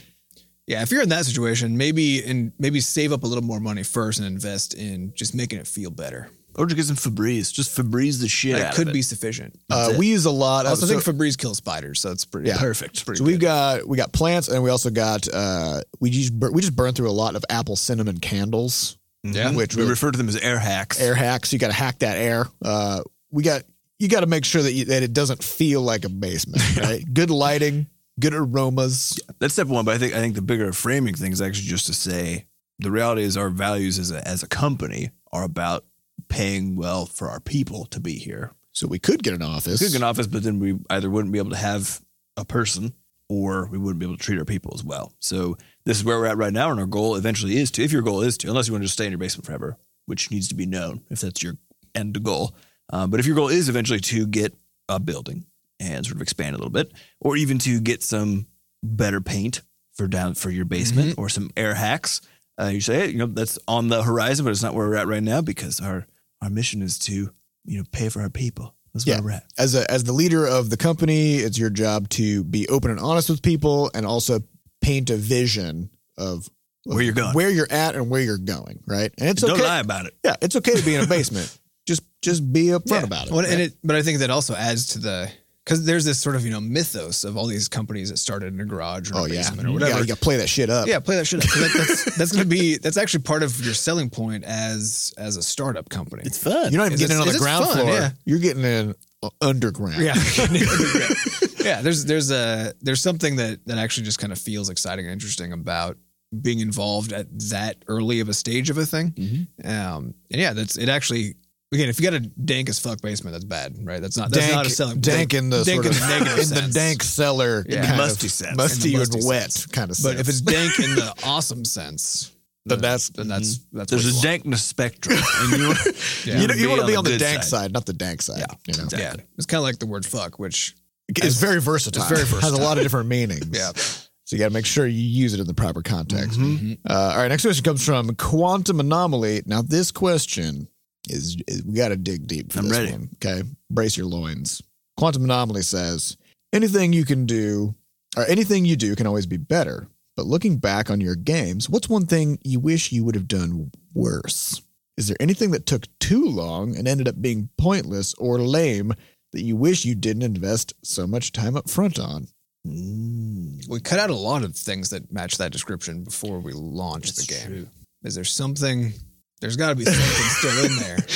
Speaker 2: Yeah, if you're in that situation, maybe and maybe save up a little more money first and invest in just making it feel better.
Speaker 3: Or just get some Febreze. Just Febreze the shit
Speaker 2: That
Speaker 3: out
Speaker 2: could
Speaker 3: of
Speaker 2: be sufficient.
Speaker 1: Uh, we use a lot.
Speaker 2: I
Speaker 1: Of,
Speaker 2: also
Speaker 1: so,
Speaker 2: think Febreze kills spiders, so it's pretty
Speaker 1: Yeah.
Speaker 2: perfect. Pretty
Speaker 1: so we've
Speaker 2: good.
Speaker 1: got we got plants, and we also got uh, we just bur- we just burn through a lot of apple cinnamon candles.
Speaker 2: Yeah.
Speaker 1: which
Speaker 3: we
Speaker 1: really-
Speaker 3: refer to them as air hacks.
Speaker 1: air hacks. You got to hack that air. Uh, we got you got to make sure that you, that it doesn't feel like a basement. Right? good lighting, good aromas.
Speaker 3: That's step one, but I think I think the bigger framing thing is actually just to say the reality is our values as a as a company are about paying well for our people to be here.
Speaker 1: So we could get an office.
Speaker 3: We could get an office, but then we either wouldn't be able to have a person or we wouldn't be able to treat our people as well. So this is where we're at right now, and our goal eventually is to, if your goal is to, unless you want to just stay in your basement forever, which needs to be known if that's your end goal. Um, but if your goal is eventually to get a building and sort of expand a little bit, or even to get some better paint for down for your basement or some air hacks, uh, you say, hey, you know, that's on the horizon, but it's not where we're at right now because our our mission is to, you know, pay for our people. That's
Speaker 1: Yeah.
Speaker 3: where we're at.
Speaker 1: as a as the leader of the company, it's your job to be open and honest with people, and also paint a vision of, of
Speaker 3: Where you're going.
Speaker 1: where you're at, and where you're going. Right, and it's
Speaker 3: Don't
Speaker 1: okay.
Speaker 3: lie about it.
Speaker 1: Yeah, it's okay to be in a basement. just just be upfront
Speaker 2: Yeah.
Speaker 1: about it.
Speaker 2: Well, and it, but I think that also adds to the because there's this sort of you know mythos of all these companies that started in a garage or
Speaker 1: oh
Speaker 2: a
Speaker 1: yeah,
Speaker 2: basement or
Speaker 1: you
Speaker 2: whatever.
Speaker 1: gotta, you gotta play that shit up.
Speaker 2: Yeah, play that shit up. That, that's that's going to be that's actually part of your selling point as as a startup company.
Speaker 3: It's fun.
Speaker 1: You're not even
Speaker 2: Is
Speaker 1: getting
Speaker 2: this-
Speaker 1: in on the ground
Speaker 2: fun?
Speaker 1: floor.
Speaker 2: Yeah.
Speaker 1: You're getting in uh, underground.
Speaker 2: yeah, yeah. There's there's a there's something that that actually just kind of feels exciting and interesting about being involved at that early of a stage of a thing.
Speaker 1: Mm-hmm.
Speaker 2: Um, and yeah, that's it. Actually, again, if you got a dank as fuck basement, that's bad, right? That's not that's
Speaker 1: dank,
Speaker 2: not a selling
Speaker 1: dank in the
Speaker 2: dank
Speaker 1: sort
Speaker 2: in
Speaker 1: of
Speaker 2: the negative
Speaker 1: in
Speaker 2: sense.
Speaker 1: the dank cellar,
Speaker 2: Yeah.
Speaker 1: kind
Speaker 3: Musty
Speaker 1: of,
Speaker 3: sense.
Speaker 1: musty,
Speaker 2: In the
Speaker 1: and wet
Speaker 2: sense.
Speaker 1: kind of.
Speaker 2: But if it's dank in the awesome sense,
Speaker 1: Then that's-
Speaker 2: then that's that's
Speaker 3: There's a
Speaker 2: want.
Speaker 3: dankness spectrum, and you,
Speaker 2: Yeah.
Speaker 1: you, know, you want to be on the
Speaker 3: good
Speaker 1: dank
Speaker 3: side.
Speaker 1: side. not the dank side.
Speaker 2: Yeah.
Speaker 1: you know,
Speaker 3: Exactly.
Speaker 2: Yeah, it's kind of like the word fuck, which
Speaker 1: it's very versatile.
Speaker 2: It's very
Speaker 1: Has a lot of different meanings.
Speaker 2: yeah,
Speaker 1: So you got to make sure you use it in the proper context.
Speaker 3: Mhm.
Speaker 1: Uh, all right, next question comes from Quantum Anomaly. Now, this question is, is we got to dig deep for
Speaker 3: I'm
Speaker 1: this
Speaker 3: ready.
Speaker 1: one. Okay, brace your loins. Quantum Anomaly says anything you can do, or anything you do, can always be better. But looking back on your games, what's one thing you wish you would have done worse? Is there anything that took too long and ended up being pointless or lame that you wish you didn't invest so much time up front on? Mm.
Speaker 2: We cut out a lot of things that match that description before we launched the game. Is there something? There's got to be something still in there.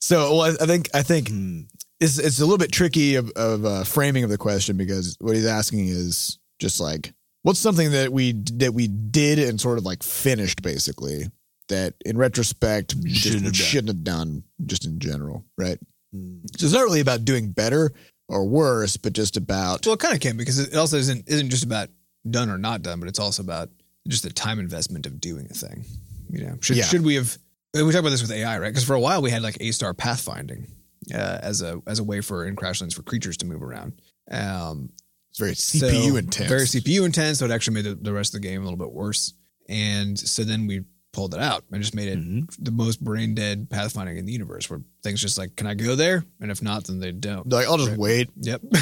Speaker 1: So, well, I think I think
Speaker 3: Hmm.
Speaker 1: it's it's a little bit tricky of, of uh, framing of the question because what he's asking is just like what's something that we that we did and sort of like finished basically that in retrospect
Speaker 3: Shouldn't have done.
Speaker 1: shouldn't have done just in general, right?
Speaker 3: Hmm.
Speaker 1: So it's not really about doing better or worse, but just about
Speaker 2: Well, it kind of can because it also isn't isn't just about done or not done, but it's also about just the time investment of doing a thing. You know, should
Speaker 1: Yeah.
Speaker 2: should we have? We talk about this with AI, right? Because for a while we had like A star pathfinding uh, as a as a way for in Crashlands for creatures to move around. Um,
Speaker 1: it's very
Speaker 2: so-
Speaker 1: CPU intense.
Speaker 2: very CPU intense. So it actually made the, the rest of the game a little bit worse. And so then we pulled it out and just made it
Speaker 3: Mhm.
Speaker 2: the most brain dead pathfinding in the universe, where things just like, can I go there? And if not, then they don't.
Speaker 1: like I'll just wait.
Speaker 2: Yep.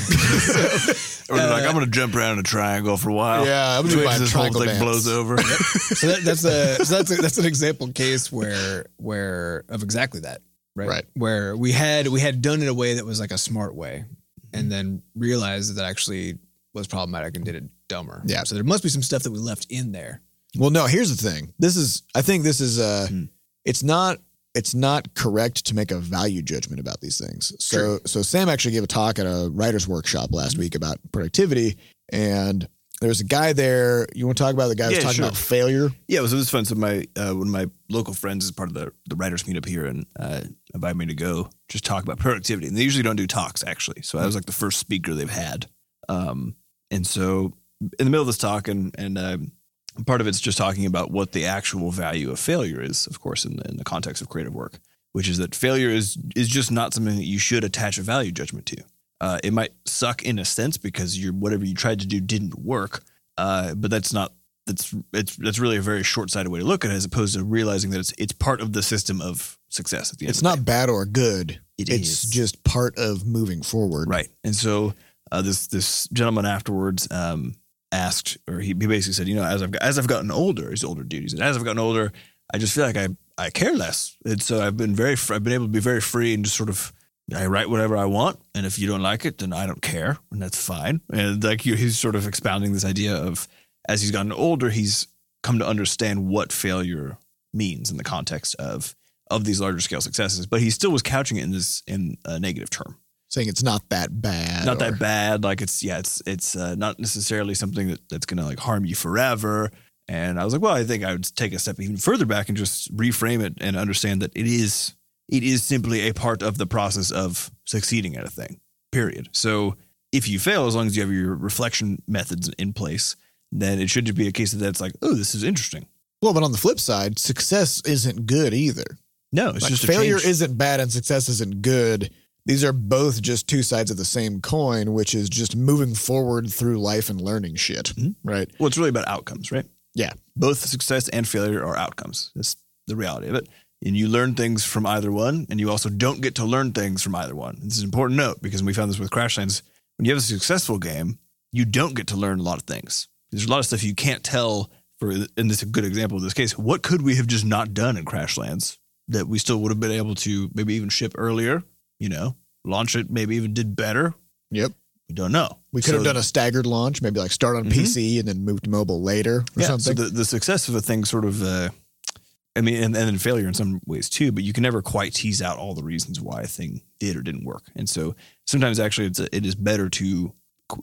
Speaker 3: Or they're like,
Speaker 2: Uh,
Speaker 3: I'm going to jump around in a triangle for a while.
Speaker 1: Yeah, I'm gonna do
Speaker 3: Wait
Speaker 1: my
Speaker 3: till this whole
Speaker 1: triangle
Speaker 3: thing
Speaker 1: dance.
Speaker 3: blows over.
Speaker 2: so that, that's a so that's a, that's an example case where where of exactly that right
Speaker 1: Right.
Speaker 2: where we had we had done it a way that was like a smart way and then realized that that actually was problematic and did it dumber
Speaker 1: Yeah.
Speaker 2: so there must be some stuff that we left in there
Speaker 1: Well, no, here's the thing. This is I think this is uh
Speaker 3: Hmm.
Speaker 1: it's not it's not correct to make a value judgment about these things. So
Speaker 2: True.
Speaker 1: so Sam actually gave a talk at a writers workshop last
Speaker 3: Mm-hmm.
Speaker 1: week about productivity and there was a guy there. You want to talk about the guy who was
Speaker 3: Yeah,
Speaker 1: talking
Speaker 3: sure.
Speaker 1: about failure?
Speaker 3: Yeah, it was, it was fun. So my uh, one of my local friends is part of the the writers meetup here, and uh, invited me to go just talk about productivity. And they usually don't do talks actually, so I was like the first speaker they've had. Um, and so in the middle of this talk, and and uh, part of it's just talking about what the actual value of failure is, of course, in the, in the context of creative work, which is that failure is is just not something that you should attach a value judgment to. Uh, it might suck in a sense because you're whatever you tried to do didn't work, uh, but that's not that's it's that's really a very short sighted way to look at it, as opposed to realizing that it's it's part of the system of success. At the end,
Speaker 1: It's not bad or good.
Speaker 3: It
Speaker 1: it's
Speaker 3: is.
Speaker 1: just part of moving forward.
Speaker 3: Right. And so uh, this this gentleman afterwards um, asked, or he, he basically said, you know, as I've as I've gotten older, he's older dude. He said, as I've gotten older, I just feel like I I care less, and so I've been very I've been able to be very free and just sort of. I write whatever I want, and if you don't like it, then I don't care, and that's fine. And like he's sort of expounding this idea of as he's gotten older, he's come to understand what failure means in the context of of these larger scale successes. But he still was couching it in this in a negative term
Speaker 1: Saying it's not that bad.
Speaker 3: not
Speaker 1: or-
Speaker 3: that bad. Like it's yeah, it's it's uh, not necessarily something that, that's gonna like harm you forever. And I was like, well, I think I would take a step even further back and just reframe it and understand that it is it is simply a part of the process of succeeding at a thing. Period. So if you fail, as long as you have your reflection methods in place, then it should just be a case of that's like, oh, this is interesting.
Speaker 1: Well, but on the flip side, success isn't good either.
Speaker 3: No, it's
Speaker 1: Like,
Speaker 3: just a
Speaker 1: failure isn't bad and success isn't good. These are both just two sides of the same coin, which is just moving forward through life and learning shit.
Speaker 3: Mhm.
Speaker 1: Right.
Speaker 3: well, it's really about outcomes, right?
Speaker 1: Yeah.
Speaker 3: both success and failure are outcomes. That's the reality of it. And you learn things from either one, and you also don't get to learn things from either one. This is an important note because we found this with Crashlands. When you have a successful game, you don't get to learn a lot of things. There's a lot of stuff you can't tell. For and this is a good example of this case. What could we have just not done in Crashlands that we still would have been able to maybe even ship earlier? You know, launch it, maybe even did better.
Speaker 1: Yep.
Speaker 3: We don't know.
Speaker 1: We could have done a staggered launch, maybe like start on
Speaker 3: Mhm.
Speaker 1: PC and then move to mobile later or
Speaker 3: yeah,
Speaker 1: something.
Speaker 3: So the, the success of a thing sort of, uh, I mean, and, and then failure in some ways too, but you can never quite tease out all the reasons why a thing did or didn't work. And so sometimes actually it's a, it is better to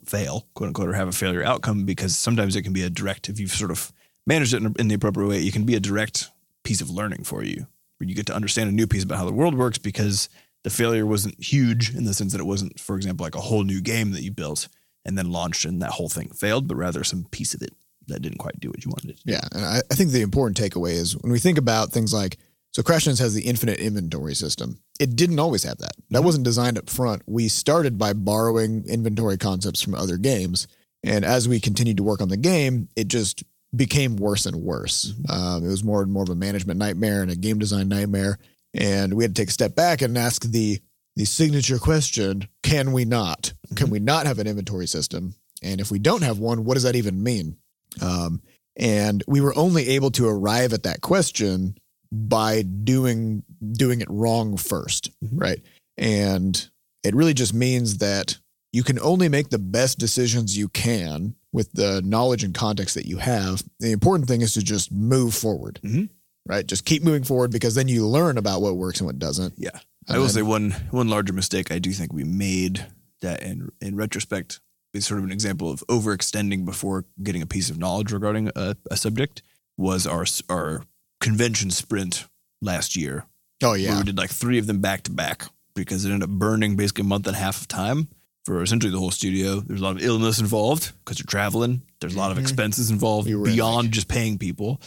Speaker 3: fail, quote unquote, or have a failure outcome because sometimes it can be a direct, if you've sort of managed it in, in the appropriate way, it can be a direct piece of learning for you where you get to understand a new piece about how the world works because the failure wasn't huge in the sense that it wasn't, for example, like a whole new game that you built and then launched and that whole thing failed, but rather some piece of it that didn't quite do what you wanted it to.
Speaker 1: Yeah, and I, I think the important takeaway is when we think about things like so Crashlands has the infinite inventory system. It didn't always have that. That wasn't designed up front. We started by borrowing inventory concepts from other games, and as we continued to work on the game, it just became worse and worse. Um, it was more and more of a management nightmare and a game design nightmare, and we had to take a step back and ask the the signature question: Can we not? Can we not have an inventory system? And if we don't have one, what does that even mean? Um, and we were only able to arrive at that question by doing doing it wrong 1st
Speaker 3: Mhm.
Speaker 1: right? And it really just means that you can only make the best decisions you can with the knowledge and context that you have. The important thing is to just move forward,
Speaker 3: Mhm.
Speaker 1: Right? Just keep moving forward because then you learn about what works and what doesn't.
Speaker 3: Yeah.
Speaker 1: And
Speaker 3: I will
Speaker 1: then-
Speaker 3: say one one larger mistake I do think we made that in in retrospect is sort of an example of overextending before getting a piece of knowledge regarding a, a subject was our our convention sprint last year.
Speaker 1: Oh yeah,
Speaker 3: we did like three of them back to back because it ended up burning basically a month and a half of time for essentially the whole studio. There's a lot of illness involved because you're traveling. There's a lot of
Speaker 1: Mhm.
Speaker 3: expenses involved
Speaker 1: in,
Speaker 3: beyond just paying people.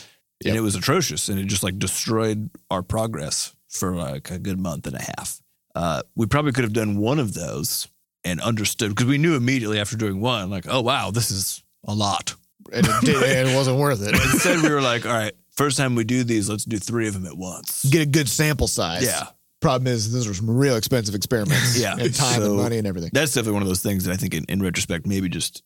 Speaker 1: Yep.
Speaker 3: And it was atrocious and it just like destroyed our progress for like a good month and a half. Uh, we probably could have done one of those and understood because we knew immediately after doing one, like, oh, wow, this is a lot.
Speaker 1: and it, did, and it wasn't worth it.
Speaker 3: Instead, we were like, all right, first time we do these, let's do three of them at once.
Speaker 1: Get a good sample size.
Speaker 3: Yeah.
Speaker 1: Problem is, those are some real expensive experiments.
Speaker 3: Yeah.
Speaker 1: and time
Speaker 3: So-
Speaker 1: and money and everything.
Speaker 3: that's definitely one of those things that I think in, in retrospect, maybe just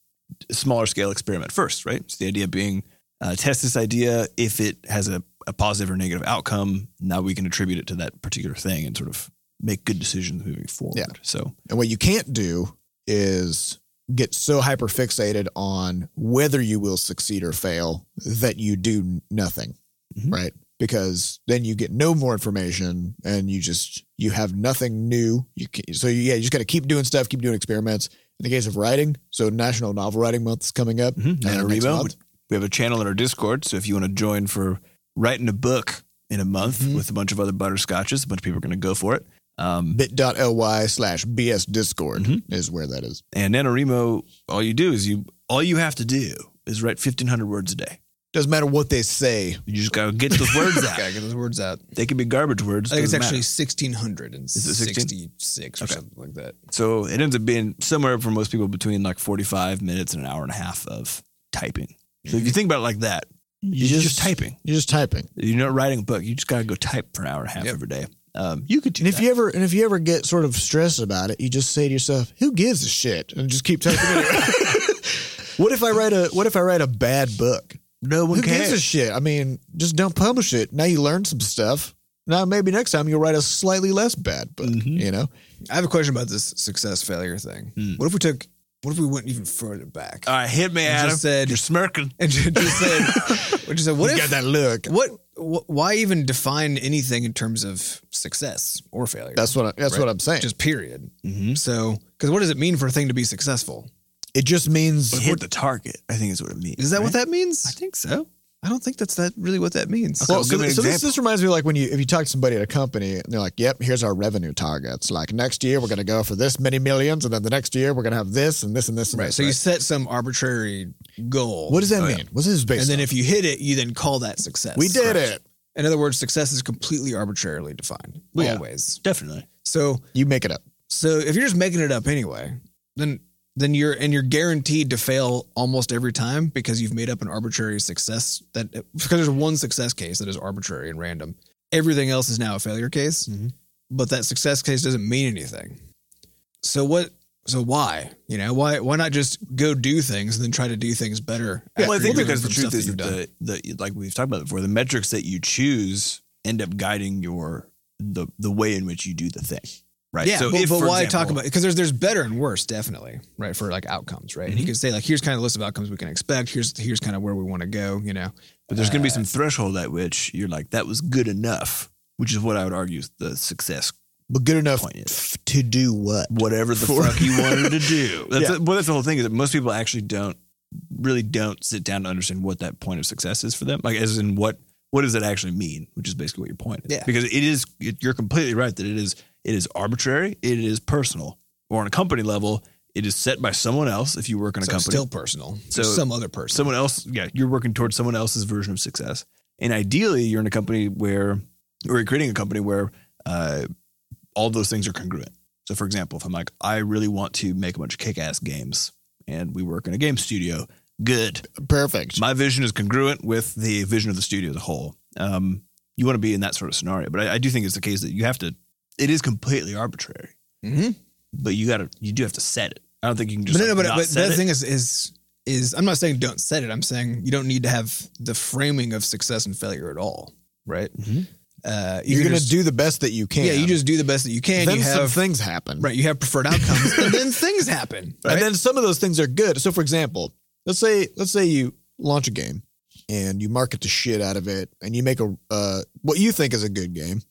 Speaker 3: smaller scale experiment first, right? So the idea being uh, test this idea. If it has a, a positive or negative outcome, now we can attribute it to that particular thing and sort of make good decisions moving forward.
Speaker 1: Yeah.
Speaker 3: So
Speaker 1: And what you can't do is get so hyper fixated on whether you will succeed or fail that you do nothing,
Speaker 3: Mhm.
Speaker 1: right? Because then you get no more information and you just you have nothing new. You can, so yeah, you just got to keep doing stuff, keep doing experiments. In the case of writing, so National Novel Writing Month is coming up.
Speaker 3: Mhm.
Speaker 1: uh,
Speaker 3: And
Speaker 1: next
Speaker 3: Remo,
Speaker 1: month.
Speaker 3: We have a channel in our Discord. So if you want to join for writing a book in a month
Speaker 1: Mhm.
Speaker 3: with a bunch of other butterscotches, a bunch of people are going to go for it. Um,
Speaker 1: bit.ly slash BS Discord
Speaker 3: Mhm.
Speaker 1: is where that is.
Speaker 3: and NaNoWriMo, all you do is you all you have to do is write fifteen hundred words a day.
Speaker 1: Doesn't matter what they say.
Speaker 3: You just gotta get those words out.
Speaker 2: Gotta get those words out.
Speaker 3: They could be garbage words.
Speaker 2: I think it's actually
Speaker 3: matter.
Speaker 2: sixteen hundred and sixty-six or
Speaker 3: Okay.
Speaker 2: something like that.
Speaker 3: so it ends up being somewhere for most people between like forty five minutes and an hour and a half of typing. So if you think about it like that, you're just,
Speaker 1: just-
Speaker 3: typing.
Speaker 1: You're just typing.
Speaker 3: You're not writing a book. You just gotta go type for an hour and a half
Speaker 2: Yep.
Speaker 3: every day. Um, you could do
Speaker 1: And if
Speaker 3: that.
Speaker 1: you ever and if you ever get sort of stressed about it, you just say to yourself, "Who gives a shit?" and just keep typing. it. what if I write a What if I write a bad book?
Speaker 3: no one
Speaker 1: Who gives a shit? I mean, just don't publish it. Now you learn some stuff. Now maybe next time you'll write a slightly less bad book.
Speaker 3: Mhm.
Speaker 1: You know,
Speaker 2: I have a question about this success failure thing.
Speaker 3: Hmm.
Speaker 2: What if we took? What if we went even further back
Speaker 3: All right, hit me,
Speaker 2: You
Speaker 3: Adam.
Speaker 2: just said-
Speaker 3: You're smirking.
Speaker 2: and ju- just said, we just said, what
Speaker 1: you
Speaker 2: if?
Speaker 1: got that look.
Speaker 2: What, wh- Why even define anything in terms of success or failure?
Speaker 1: That's what I, that's
Speaker 2: Right.
Speaker 1: what I'm saying.
Speaker 2: just period.
Speaker 3: Mm-hmm.
Speaker 2: So, because what does it mean for a thing to be successful?
Speaker 1: it just means
Speaker 3: Hit the target. I think is what it means.
Speaker 2: Is that what that means?
Speaker 3: I think so.
Speaker 2: I don't think that's that really what that means.
Speaker 3: Okay.
Speaker 1: Well,
Speaker 3: Well,
Speaker 1: so,
Speaker 3: give me an
Speaker 1: so this, this reminds me of like when you if you talk to somebody at a company and they're like, "Yep, here's our revenue targets. Like next year we're going to go for this many millions, and then the next year we're going to have this and this and this and
Speaker 2: right.
Speaker 1: this."
Speaker 2: So you set some arbitrary goal.
Speaker 1: what does that
Speaker 3: Oh,
Speaker 1: mean?
Speaker 3: yeah.
Speaker 1: What's this based?
Speaker 2: and then
Speaker 1: on?
Speaker 2: if you hit it, you then call that success.
Speaker 1: we did
Speaker 2: Correct.
Speaker 1: it,
Speaker 2: In other words, success is completely arbitrarily defined.
Speaker 3: Well, yeah.
Speaker 2: Always.
Speaker 3: Definitely.
Speaker 2: So
Speaker 1: you make it up.
Speaker 2: so if you're just making it up anyway, then then you're and you're guaranteed to fail almost every time because you've made up an arbitrary success that because there's one success case that is arbitrary and random. Everything else is now a failure case,
Speaker 3: Mhm.
Speaker 2: but that success case doesn't mean anything. So what? So why? You know why? Why not just go do things and then try to do things better?
Speaker 3: well, I think because the truth is the, the like we've talked about before, the metrics that you choose end up guiding your the the way in which you do the thing. Right.
Speaker 2: Yeah,
Speaker 3: So
Speaker 2: but,
Speaker 3: if,
Speaker 2: but why
Speaker 3: example-
Speaker 2: talk about because there's there's better and worse definitely right for like outcomes right and
Speaker 3: Mm-hmm.
Speaker 2: you can say like here's kind of a list of outcomes we can expect here's here's kind of where we want to go you know
Speaker 3: But there's going to be
Speaker 2: Uh,
Speaker 3: some threshold at which you're like, that was good enough, which is what I would argue is the success.
Speaker 1: But good enough
Speaker 3: Point is-
Speaker 1: f- to do what?
Speaker 3: Whatever the
Speaker 1: For-
Speaker 3: fuck you wanted to do. That's
Speaker 1: Yeah.
Speaker 3: well, that's the whole thing is that most people actually don't really don't sit down to understand what that point of success is for them. Like, as in what what does that actually mean? Which is basically what your point is.
Speaker 2: Yeah.
Speaker 3: Because it is it, you're completely right that it is it is arbitrary. It is personal. Or on a company level, it is set by someone else. If you work in a
Speaker 2: so
Speaker 3: company,
Speaker 2: still personal
Speaker 3: So
Speaker 2: so some other person
Speaker 3: someone else yeah you're working towards someone else's version of success and ideally you're in a company where or you're creating a company where uh, all those things are congruent so for example if i'm like i really want to make a bunch of kick-ass games and we work in a game studio good
Speaker 1: Perfect.
Speaker 3: my vision is congruent with the vision of the studio as a whole um, you want to be in that sort of scenario but I, I do think it's the case that you have to it is completely arbitrary
Speaker 2: Mhm.
Speaker 3: but you gotta you do have to set it i don't think you can just
Speaker 2: but no, no, but,
Speaker 3: not
Speaker 2: but the
Speaker 3: set
Speaker 2: other
Speaker 3: it.
Speaker 2: thing is is is I'm not saying don't set it I'm saying you don't need to have the framing of success and failure at all right
Speaker 3: Mhm.
Speaker 2: Uh, you
Speaker 1: You're going to
Speaker 2: just-
Speaker 1: do the best that you can.
Speaker 2: Yeah, you just do the best that you can.
Speaker 1: then
Speaker 2: you
Speaker 1: some things happen.
Speaker 2: right. You have preferred outcomes, and then things happen. Right?
Speaker 1: And then some of those things are good. So for example, let's say let's say you launch a game and you market the shit out of it and you make a uh, what you think is a good game.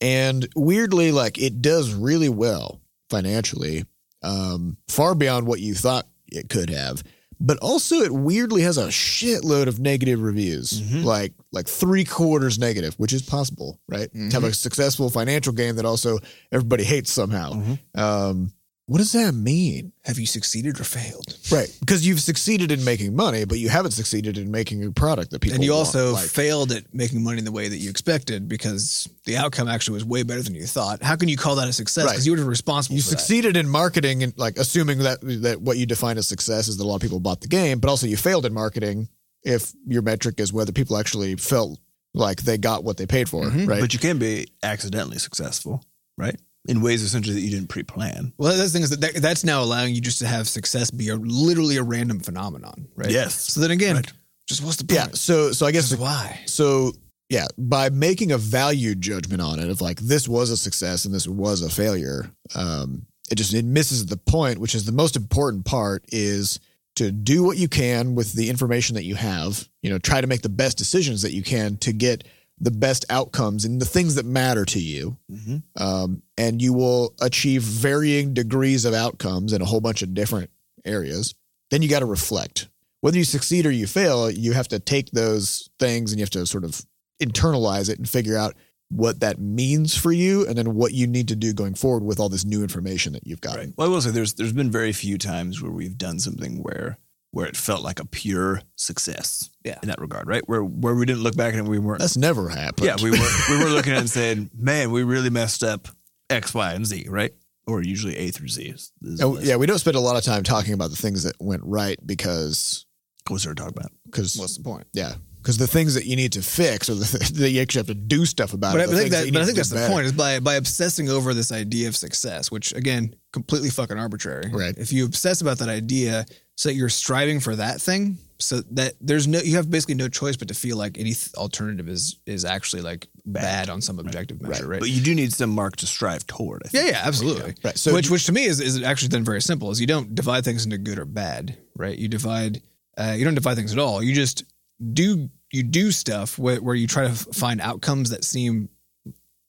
Speaker 1: And weirdly like it does really well financially, um, far beyond what you thought it could have. But also it weirdly has a shitload of negative reviews.
Speaker 3: Mhm.
Speaker 1: Like like three quarters negative, which is possible, right? To have a successful financial game that also everybody hates somehow.
Speaker 3: Mhm.
Speaker 1: Um, what does that mean?
Speaker 2: have you succeeded or failed?
Speaker 1: Right. Because you've succeeded in making money, but you haven't succeeded in making a product that people
Speaker 2: and you
Speaker 1: want,
Speaker 2: also
Speaker 1: like.
Speaker 2: failed at making money in the way that you expected because the outcome actually was way better than you thought. How can you call that a success?
Speaker 1: Right.
Speaker 2: Because you were responsible.
Speaker 1: you
Speaker 2: for that.
Speaker 1: succeeded in marketing and like assuming that that what you define as success is that a lot of people bought the game, but also you failed in marketing if your metric is whether people actually felt like they got what they paid for,
Speaker 2: Mhm.
Speaker 1: right?
Speaker 3: But you can be accidentally successful, right? In ways essentially that you didn't pre-plan.
Speaker 2: Well, that's the thing is that, that that's now allowing you just to have success be a literally a random phenomenon, right?
Speaker 3: Yes.
Speaker 2: So then again,
Speaker 3: Right.
Speaker 2: just what's the point?
Speaker 1: yeah. So so I guess
Speaker 2: Just why?
Speaker 1: So yeah, by making a value judgment on it of like this was a success and this was a failure, um, it just it misses the point, which is the most important part is to do what you can with the information that you have. You know, try to make the best decisions that you can to get the best outcomes and the things that matter to you.
Speaker 3: Mhm.
Speaker 1: Um, and you will achieve varying degrees of outcomes in a whole bunch of different areas. Then you got to reflect. Whether you succeed or you fail, you have to take those things and you have to sort of internalize it and figure out what that means for you and then what you need to do going forward with all this new information that you've got.
Speaker 3: Well, I will say there's there's been very few times where we've done something where where it felt like a pure success.
Speaker 2: Yeah.
Speaker 3: In that regard, right? Where where we didn't look back and we weren't
Speaker 1: That's never happened.
Speaker 3: Yeah, we were we were looking at it and saying, Man, we really messed up X, Y, and Z, right? Or usually A through Z is, is
Speaker 1: Oh, yeah, we don't spend a lot of time talking about the things that went right because
Speaker 3: What's there to talk about?
Speaker 1: because
Speaker 2: What's the point?
Speaker 1: yeah because the things that you need to fix or the th- that you actually have to do stuff about.
Speaker 2: But
Speaker 1: are
Speaker 2: I think
Speaker 1: things
Speaker 2: that, but I think that's the
Speaker 1: better.
Speaker 2: point is by by obsessing over this idea of success, which again, completely fucking arbitrary.
Speaker 1: Right.
Speaker 2: If you obsess about that idea, so that you're striving for that thing, so that there's no, you have basically no choice but to feel like any th- alternative is is actually like bad, on some objective measure, right?
Speaker 3: But you do need some mark to strive toward. I
Speaker 2: yeah,
Speaker 3: think.
Speaker 2: yeah, absolutely.
Speaker 1: Right. So
Speaker 2: which, which to me is, is actually then very simple. Is you don't divide things into good or bad, right? You divide, uh, you don't divide things at all. You just do you do stuff where, where you try to find outcomes that seem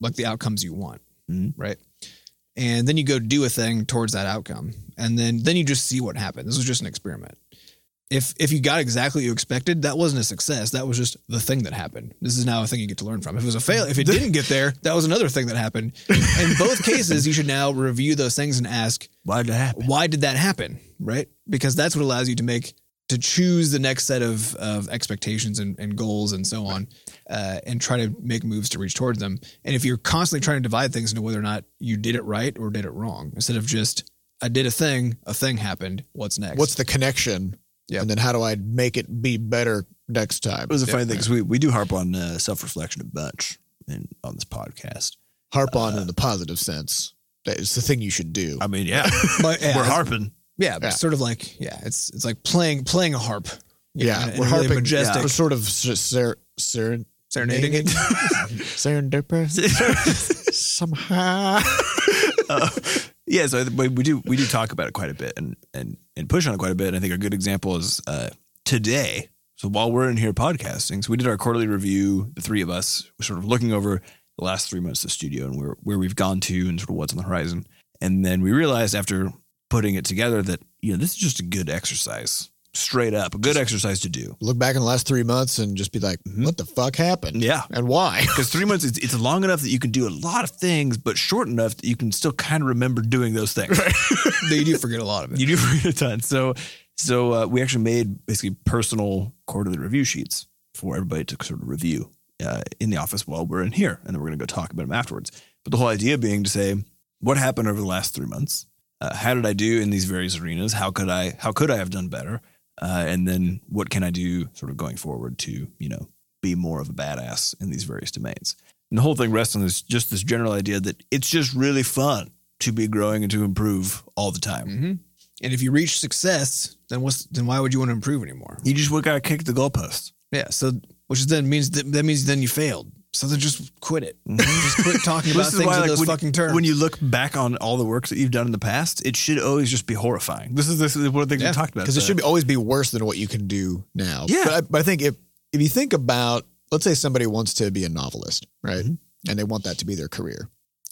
Speaker 2: like the outcomes you want,
Speaker 3: Mhm.
Speaker 2: right? And then you go do a thing towards that outcome, and then then you just see what happened. This was just an experiment. If if you got exactly what you expected, that wasn't a success. That was just the thing that happened. This is now a thing you get to learn from. If it was a fail, if it didn't get there, that was another thing that happened. In both cases, you should now review those things and ask,
Speaker 3: Why did it happen?
Speaker 2: why did that happen? Right? Because that's what allows you to make to choose the next set of of expectations and, and goals and so on, uh, and try to make moves to reach towards them. And if you're constantly trying to divide things into whether or not you did it right or did it wrong, instead of just I did a thing, a thing happened. What's next?
Speaker 1: What's the connection?
Speaker 2: Yeah.
Speaker 1: And then how do I make it be better next time?
Speaker 3: It was a funny thing because we, we do harp on uh, self reflection a bunch in, on this podcast.
Speaker 1: Harp on in the positive sense. That is the thing you should do.
Speaker 3: I mean, yeah,
Speaker 2: But, yeah,
Speaker 3: we're harping.
Speaker 2: Yeah, but
Speaker 1: Yeah.
Speaker 2: sort of like yeah, it's it's like playing playing a harp.
Speaker 1: yeah,
Speaker 2: know,
Speaker 1: we're
Speaker 2: a really
Speaker 1: harping.
Speaker 2: majestic,
Speaker 1: We're sort of ser- ser- ser-
Speaker 2: serenading it.
Speaker 1: serendipitous somehow.
Speaker 3: Uh, yeah, so we we do we do talk about it quite a bit and and and push on it quite a bit. And I think a good example is uh, today. So while we're in here podcasting, so we did our quarterly review. The three of us were sort of looking over the last three months of the studio and where where we've gone to and sort of what's on the horizon. And then we realized after putting it together that you know this is just a good exercise, straight up a good exercise to do.
Speaker 1: Look back in the last three months and just be like, what the fuck happened?
Speaker 3: Yeah.
Speaker 1: And why?
Speaker 3: Because three months, it's, it's long enough that you can do a lot of things, but short enough that you can still kind of remember doing those things.
Speaker 2: you do forget a lot of it.
Speaker 3: You do forget a ton. So, so uh, we actually made basically personal quarterly review sheets for everybody to sort of review uh, in the office while we're in here, and then we're going to go talk about them afterwards. But the whole idea being to say, what happened over the last three months? Uh, how did I do in these various arenas? How could I? How could I have done better? Uh, and then what can I do sort of going forward to you know be more of a badass in these various domains? And the whole thing rests on this just this general idea that it's just really fun to be growing and to improve all the time.
Speaker 2: hmm And if you reach success, then what's then why would you want to improve anymore?
Speaker 3: You just got to kick the goalposts.
Speaker 2: Yeah. So which then means that, that means then you failed. So then just quit it. Just quit talking about things
Speaker 3: why,
Speaker 2: in
Speaker 3: like,
Speaker 2: those
Speaker 3: when,
Speaker 2: fucking terms.
Speaker 3: when you look back on all the work that you've done in the past, it should always just be horrifying. This is this is one of the things
Speaker 2: Yeah,
Speaker 3: we talked about.
Speaker 1: because it should be, always be worse than what you can do now.
Speaker 3: Yeah.
Speaker 1: but I, but I think if if you think about, let's say somebody wants to be a novelist, right,
Speaker 3: Mm-hmm.
Speaker 1: and they want that to be their career,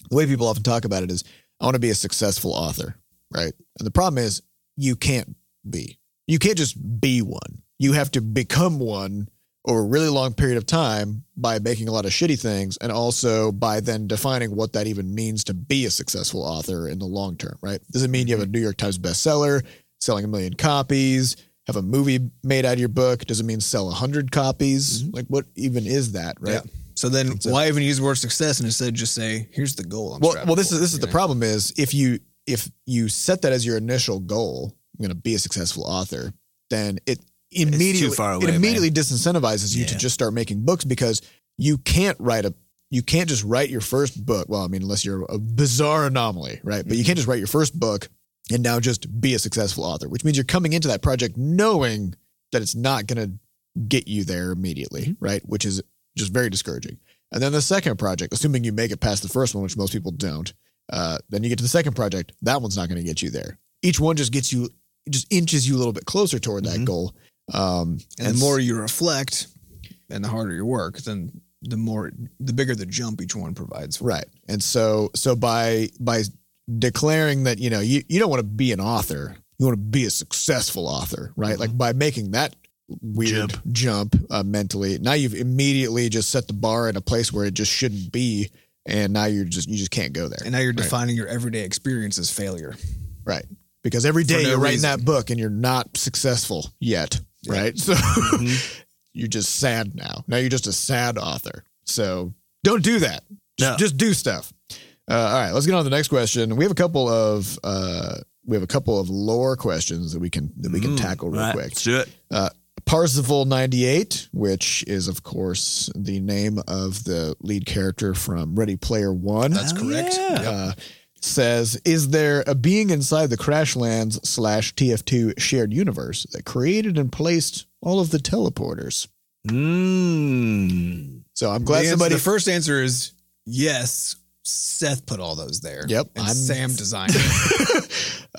Speaker 1: the way people often talk about it is, I want to be a successful author, right? And the problem is, you can't be. You can't just be one. You have to become one over a really long period of time by making a lot of shitty things and also by then defining what that even means to be a successful author in the long term, right? Does it mean you have a mm-hmm. New York Times bestseller, selling a million copies, have a movie made out of your book? Does it mean sell a hundred copies? Mm-hmm. Like what even is that, right?
Speaker 2: yeah. So then why even use the word success and instead just say, here's the goal. I'm
Speaker 1: Well, well, this
Speaker 2: for,"
Speaker 1: is this is
Speaker 2: you
Speaker 1: the problem is if you if you set that as your initial goal, I'm going to be a successful author, then it immediately
Speaker 3: far away,
Speaker 1: it
Speaker 3: man.
Speaker 1: immediately disincentivizes you to just start making books because you can't write a you can't just write your first book. Well, I mean, unless you're a bizarre anomaly, right? But you can't just write your first book and now just be a successful author, which means you're coming into that project knowing that it's not going to get you there immediately, right? Which is just very discouraging. And then the second project, assuming you make it past the first one, which most people don't, uh, then you get to the second project. That one's not going to get you there. Each one just gets you, just inches you a little bit closer toward that
Speaker 3: Mhm.
Speaker 1: goal. Um,
Speaker 2: And the more you reflect and the harder you work, then the more, the bigger the jump each one provides.
Speaker 1: right. And so, so by by declaring that you know you you don't want to be an author, you want to be a successful author, right? Like by making that weird
Speaker 3: Jump.
Speaker 1: jump, uh, mentally, now you've immediately just set the bar in a place where it just shouldn't be, and now you're just you just can't go there.
Speaker 2: And now you're
Speaker 1: Right.
Speaker 2: defining your everyday experience as failure.
Speaker 1: Right. Because every day
Speaker 2: no
Speaker 1: you're writing that book and you're not successful yet. Right. So
Speaker 3: Mm-hmm.
Speaker 1: you're just sad now. Now you're just a sad author. So don't do that. Just,
Speaker 3: No.
Speaker 1: just do stuff. Uh, all right. Let's get on to the next question. We have a couple of uh, we have a couple of lore questions that we can that we can
Speaker 3: Mm,
Speaker 1: tackle real
Speaker 3: right,
Speaker 1: quick.
Speaker 3: Let's do it.
Speaker 1: Parzival 98, which is of course the name of the lead character from Ready Player One.
Speaker 2: That's
Speaker 3: Oh,
Speaker 2: correct.
Speaker 3: yeah.
Speaker 1: uh, says, "Is there a being inside the Crashlands slash TF2 shared universe that created and placed all of the teleporters?"
Speaker 3: Mm.
Speaker 1: So I'm
Speaker 2: The
Speaker 1: glad
Speaker 2: answer-
Speaker 1: somebody.
Speaker 2: the first answer is yes. Seth put all those there.
Speaker 1: Yep,
Speaker 2: And
Speaker 1: I'm-
Speaker 2: Sam designed it.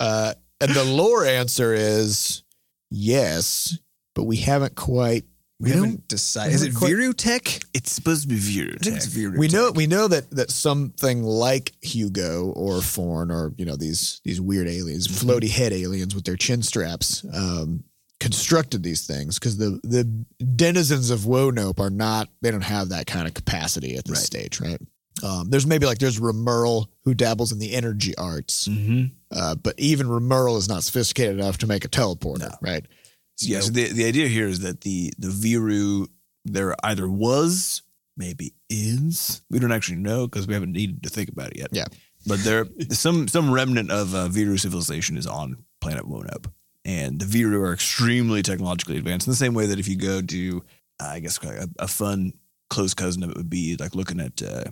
Speaker 1: uh, and the lore answer is yes, but we haven't quite.
Speaker 2: We
Speaker 1: We
Speaker 2: haven't decided. Is it
Speaker 1: quite-
Speaker 2: Virutech?
Speaker 3: It's supposed to be Virutech.
Speaker 2: I think it's Virutech.
Speaker 1: We know we know that that something like Hugo or Forn or you know these these weird aliens, floaty head aliens with their chin straps, um, constructed these things because the the denizens of Woanope are not they don't have that kind of capacity at this
Speaker 3: Right.
Speaker 1: stage, right? Um, there's maybe like there's Remerl who dabbles in the energy arts,
Speaker 3: Mm-hmm.
Speaker 1: uh, but even Remerl is not sophisticated enough to make a teleporter, right?
Speaker 3: Yeah. So the, the idea here is that the the Viru there either was, maybe is. We don't actually know because we haven't needed to think about it yet.
Speaker 1: Yeah.
Speaker 3: But there some some remnant of uh, Viru civilization is on planet Woanope. And the Viru are extremely technologically advanced in the same way that if you go to, uh, I guess, a, a fun close cousin of it would be like looking at uh,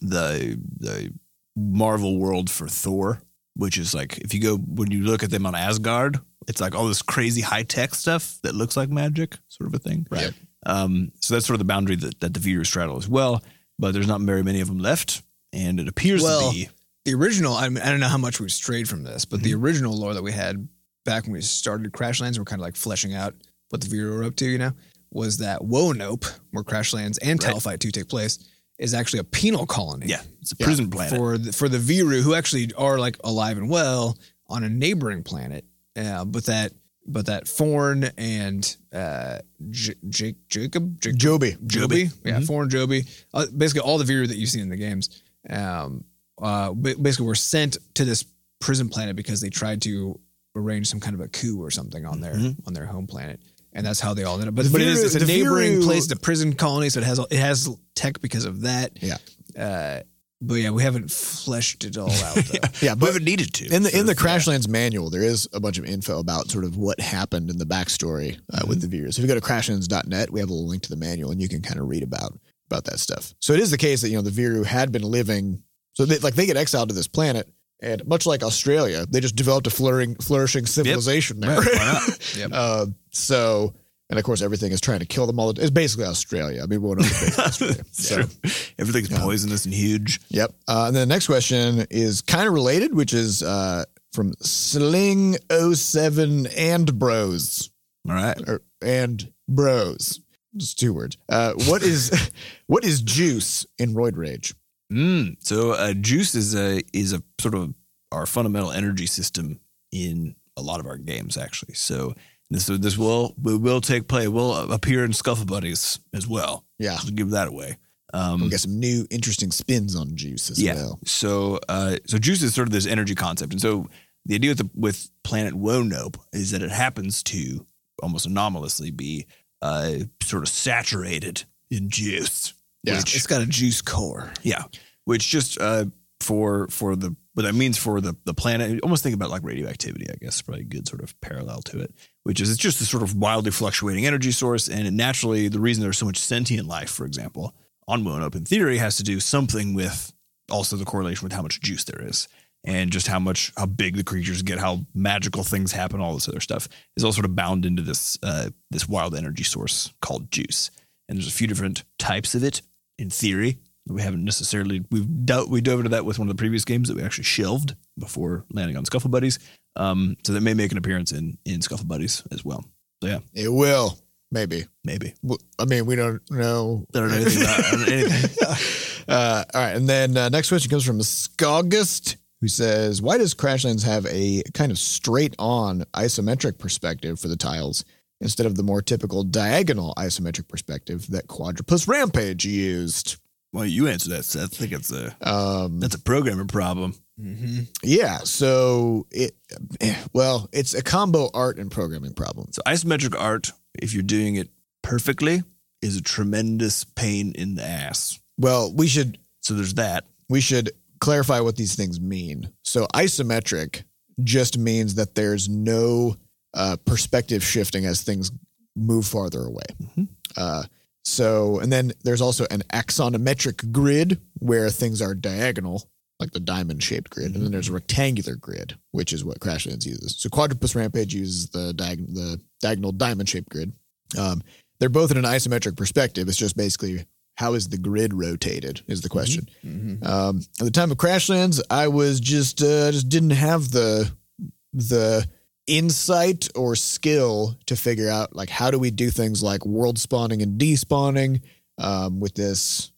Speaker 3: the the Marvel world for Thor, which is like if you go when you look at them on Asgard, it's like all this crazy high tech stuff that looks like magic, sort of a thing.
Speaker 1: Right.
Speaker 3: Um, so that's sort of the boundary that, that the Viru straddle as well. But there's not very many of them left, and it appears
Speaker 2: Well,
Speaker 3: to be
Speaker 2: the original. I, mean, I don't know how much we've strayed from this, but the
Speaker 1: Mm-hmm.
Speaker 2: original lore that we had back when we started Crashlands, and we're kind of like fleshing out what the Viru were up to. You know, was that Woanope, where Crashlands and
Speaker 3: Right.
Speaker 2: Towelfight Two take place, is actually a penal colony.
Speaker 3: yeah, it's a
Speaker 1: Yeah.
Speaker 3: prison planet.
Speaker 2: for the, for the Viru who actually are like alive and well on a neighboring planet. Uh, but that but that Forn and uh, J- Jake Jacob Jacob
Speaker 1: Joby.
Speaker 2: Joby, yeah,
Speaker 3: Mhm.
Speaker 2: Forn Joby, uh, basically all the Viru that you've seen in the games, um, uh, basically were sent to this prison planet because they tried to arrange some kind of a coup or something on their
Speaker 3: Mhm.
Speaker 2: on their home planet. And that's how they all ended up. But,
Speaker 1: The
Speaker 2: but it is it's a neighboring
Speaker 1: Viru-
Speaker 2: place, the prison colony, so it has it has tech because of that.
Speaker 1: Yeah.
Speaker 2: Uh, but yeah, we haven't fleshed it all out though.
Speaker 1: Yeah, but we
Speaker 3: haven't needed to.
Speaker 1: in the in the. Crashlands manual, there is a bunch of info about sort of what happened in the backstory uh, with the Viru. So if you go to crashlands.net, we have a little link to the manual, and you can kind of read about about that stuff. So it is the case that you know the Viru had been living. So they, like they get exiled to this planet, and much like Australia, they just developed a flourishing flourishing civilization there.
Speaker 3: Right?
Speaker 2: Yep.
Speaker 1: Uh, so And of course, everything is trying to kill them all. It's basically Australia. I mean, we won't basically Australia. So,
Speaker 3: Everything's poisonous and huge.
Speaker 1: yep. Uh, and then the next question is kind of related, which is uh, from Sling07 and Bros.
Speaker 3: All right.
Speaker 1: Or, and Bros. Just two words. Uh, what is what is juice in Roid Rage?
Speaker 3: Mm. So uh, juice is a is a sort of our fundamental energy system in a lot of our games, actually. So this this will will take play will appear in Scuffle Buddies as well.
Speaker 1: Yeah.
Speaker 3: So give that away. Um,
Speaker 1: We got some new interesting spins on juice as
Speaker 3: yeah.
Speaker 1: well.
Speaker 3: So uh, so juice is sort of this energy concept, and so the idea with the, with Planet Woanope is that it happens to almost anomalously be uh, sort of saturated in juice.
Speaker 1: Yeah.
Speaker 3: which-
Speaker 2: It's got a juice core.
Speaker 3: yeah, which just uh, for for the what that means for the the planet. Almost think about like radioactivity. I guess probably a good sort of parallel to it, which is it's just a sort of wildly fluctuating energy source, and naturally the reason there's so much sentient life, for example, on Moon in theory, has to do something with also the correlation with how much juice there is. And just how much, how big the creatures get, how magical things happen, all this other stuff is all sort of bound into this uh, this wild energy source called juice. And there's a few different types of it in theory. We haven't necessarily we've dealt we dove into that with one of the previous games that we actually shelved before landing on Scuffle Buddies. Um, so that may make an appearance in in Scuffle Buddies as well. So yeah,
Speaker 1: It will, maybe.
Speaker 3: maybe.
Speaker 1: Well, I mean, we don't know.
Speaker 3: I don't know anything about anything.
Speaker 1: Uh, all right, and then uh, next question comes from Skogust, who says, "Why does Crashlands have a kind of straight-on isometric perspective for the tiles instead of the more typical diagonal isometric perspective that Quadropus Rampage used?"
Speaker 3: Well, you answer that, Seth. I think it's a
Speaker 1: Um,
Speaker 3: that's a programmer problem.
Speaker 2: Mm-hmm.
Speaker 1: yeah, so it, eh, well, it's a combo art and programming problem.
Speaker 3: So isometric art, if you're doing it perfectly, is a tremendous pain in the ass.
Speaker 1: Well, we should
Speaker 3: So there's that.
Speaker 1: we should clarify what these things mean. So isometric just means that there's no uh, perspective shifting as things move farther away.
Speaker 3: Mhm.
Speaker 1: Uh, so, and then there's also an axonometric grid where things are diagonal, like the diamond shaped grid, and then there's a rectangular grid, which is what Crashlands uses. So Quadropus Rampage uses the diag- the diagonal diamond shaped grid. Um, they're both in an isometric perspective. It's just basically how is the grid rotated is the question.
Speaker 2: Mm-hmm.
Speaker 1: Um, at the time of Crashlands, I was just uh, just didn't have the the insight or skill to figure out like how do we do things like world spawning and despawning um, with this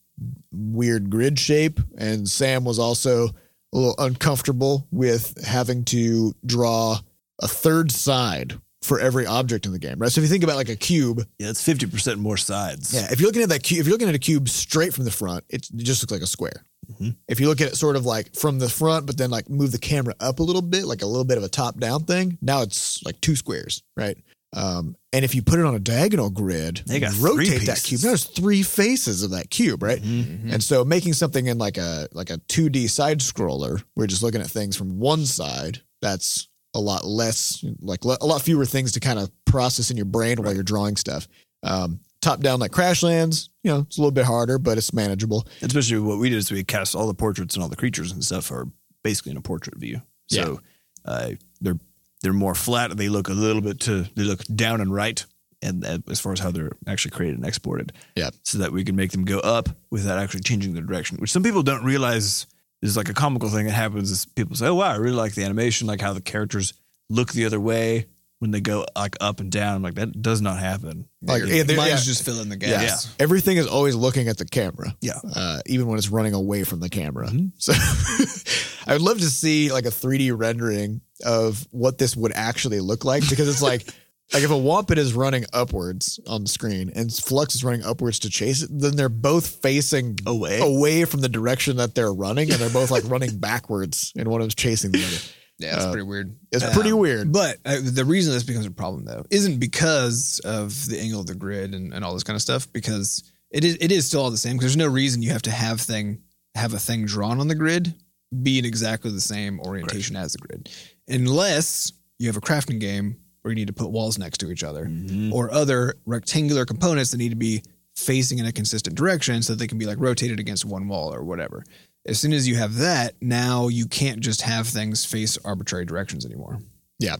Speaker 1: weird grid shape. And Sam was also a little uncomfortable with having to draw a third side for every object in the game, right? So if you think about like a cube,
Speaker 3: Yeah, it's fifty percent more sides.
Speaker 1: yeah, if you're looking at that cube, if you're looking at a cube straight from the front, it, it just looks like a square.
Speaker 3: Mhm.
Speaker 1: If you look at it sort of like from the front, but then like move the camera up a little bit, like a little bit of a top down thing, now it's like two squares, right? Um, and if you put it on a diagonal grid,
Speaker 3: They got
Speaker 1: and rotate that cube. Now there's three faces of that cube, right?
Speaker 3: Mhm.
Speaker 1: And so making something in like a like a 2D side scroller, we're just looking at things from one side. That's a lot less, like le- a lot fewer things to kind of process in your brain while you're drawing stuff. Um, top down like Crashlands, you know, it's a little bit harder, but it's manageable.
Speaker 3: Especially what we did is we cast all the portraits and all the creatures and stuff are basically in a portrait view. So uh, they're they're more flat. They look a little bit to they look down and right, and uh, as far as how they're actually created and exported.
Speaker 1: Yeah.
Speaker 3: So that we can make them go up without actually changing their direction, which some people don't realize is like a comical thing that happens. Is people say, "Oh wow, I really like the animation, like how the characters look the other way." When they go like up and down, I'm like that does not happen.
Speaker 1: Like,
Speaker 2: Your
Speaker 1: yeah, there-
Speaker 2: mind's
Speaker 1: yeah.
Speaker 2: just filling the gas.
Speaker 1: Yeah.
Speaker 2: gaps.
Speaker 1: Everything is always looking at the camera.
Speaker 3: Yeah.
Speaker 1: Uh, even when it's running away from the camera.
Speaker 3: Mhm.
Speaker 1: So I would love to see like a 3D rendering of what this would actually look like because it's like like if a Wampet is running upwards on the screen and Flux is running upwards to chase it, then they're both facing
Speaker 3: Away.
Speaker 1: away from the direction that they're running and they're both like running backwards and one of them's chasing the other.
Speaker 2: Yeah, it's
Speaker 1: Uh,
Speaker 2: pretty weird.
Speaker 1: It's pretty
Speaker 2: Um,
Speaker 1: weird.
Speaker 2: But uh, the reason this becomes a problem, though, isn't because of the angle of the grid and, and all this kind of stuff. Because it is it is still all the same. Because there's no reason you have to have thing have a thing drawn on the grid be in exactly the same orientation as the grid, unless you have a crafting game where you need to put walls next to each other
Speaker 3: Mhm.
Speaker 2: or other rectangular components that need to be facing in a consistent direction so that they can be like rotated against one wall or whatever. As soon as you have that, now you can't just have things face arbitrary directions anymore.
Speaker 1: Yeah.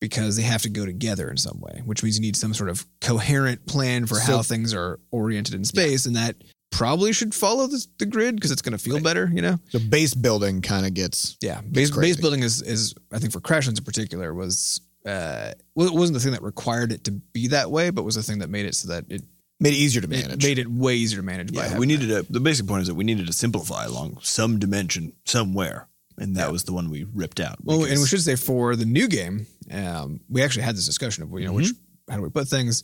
Speaker 2: because they have to go together in some way, which means you need some sort of coherent plan for
Speaker 1: So-
Speaker 2: how things are oriented in space, and that probably should follow the, the grid because it's going to feel better, you know.
Speaker 1: So base building kind of gets
Speaker 2: Yeah, base,
Speaker 1: crazy.
Speaker 2: base building is is I think for Crashlands in particular was uh well, it wasn't the thing that required it to be that way, but was the thing that made it so that it,
Speaker 1: made it easier to
Speaker 2: it
Speaker 1: manage.
Speaker 2: made it way easier to manage.
Speaker 3: Yeah, we needed a. The basic point is that we needed to simplify along some dimension somewhere, and that was the one we ripped out.
Speaker 2: Well, and we should say for the new game, um, we actually had this discussion of you know which
Speaker 3: Mm-hmm.
Speaker 2: how do we put things,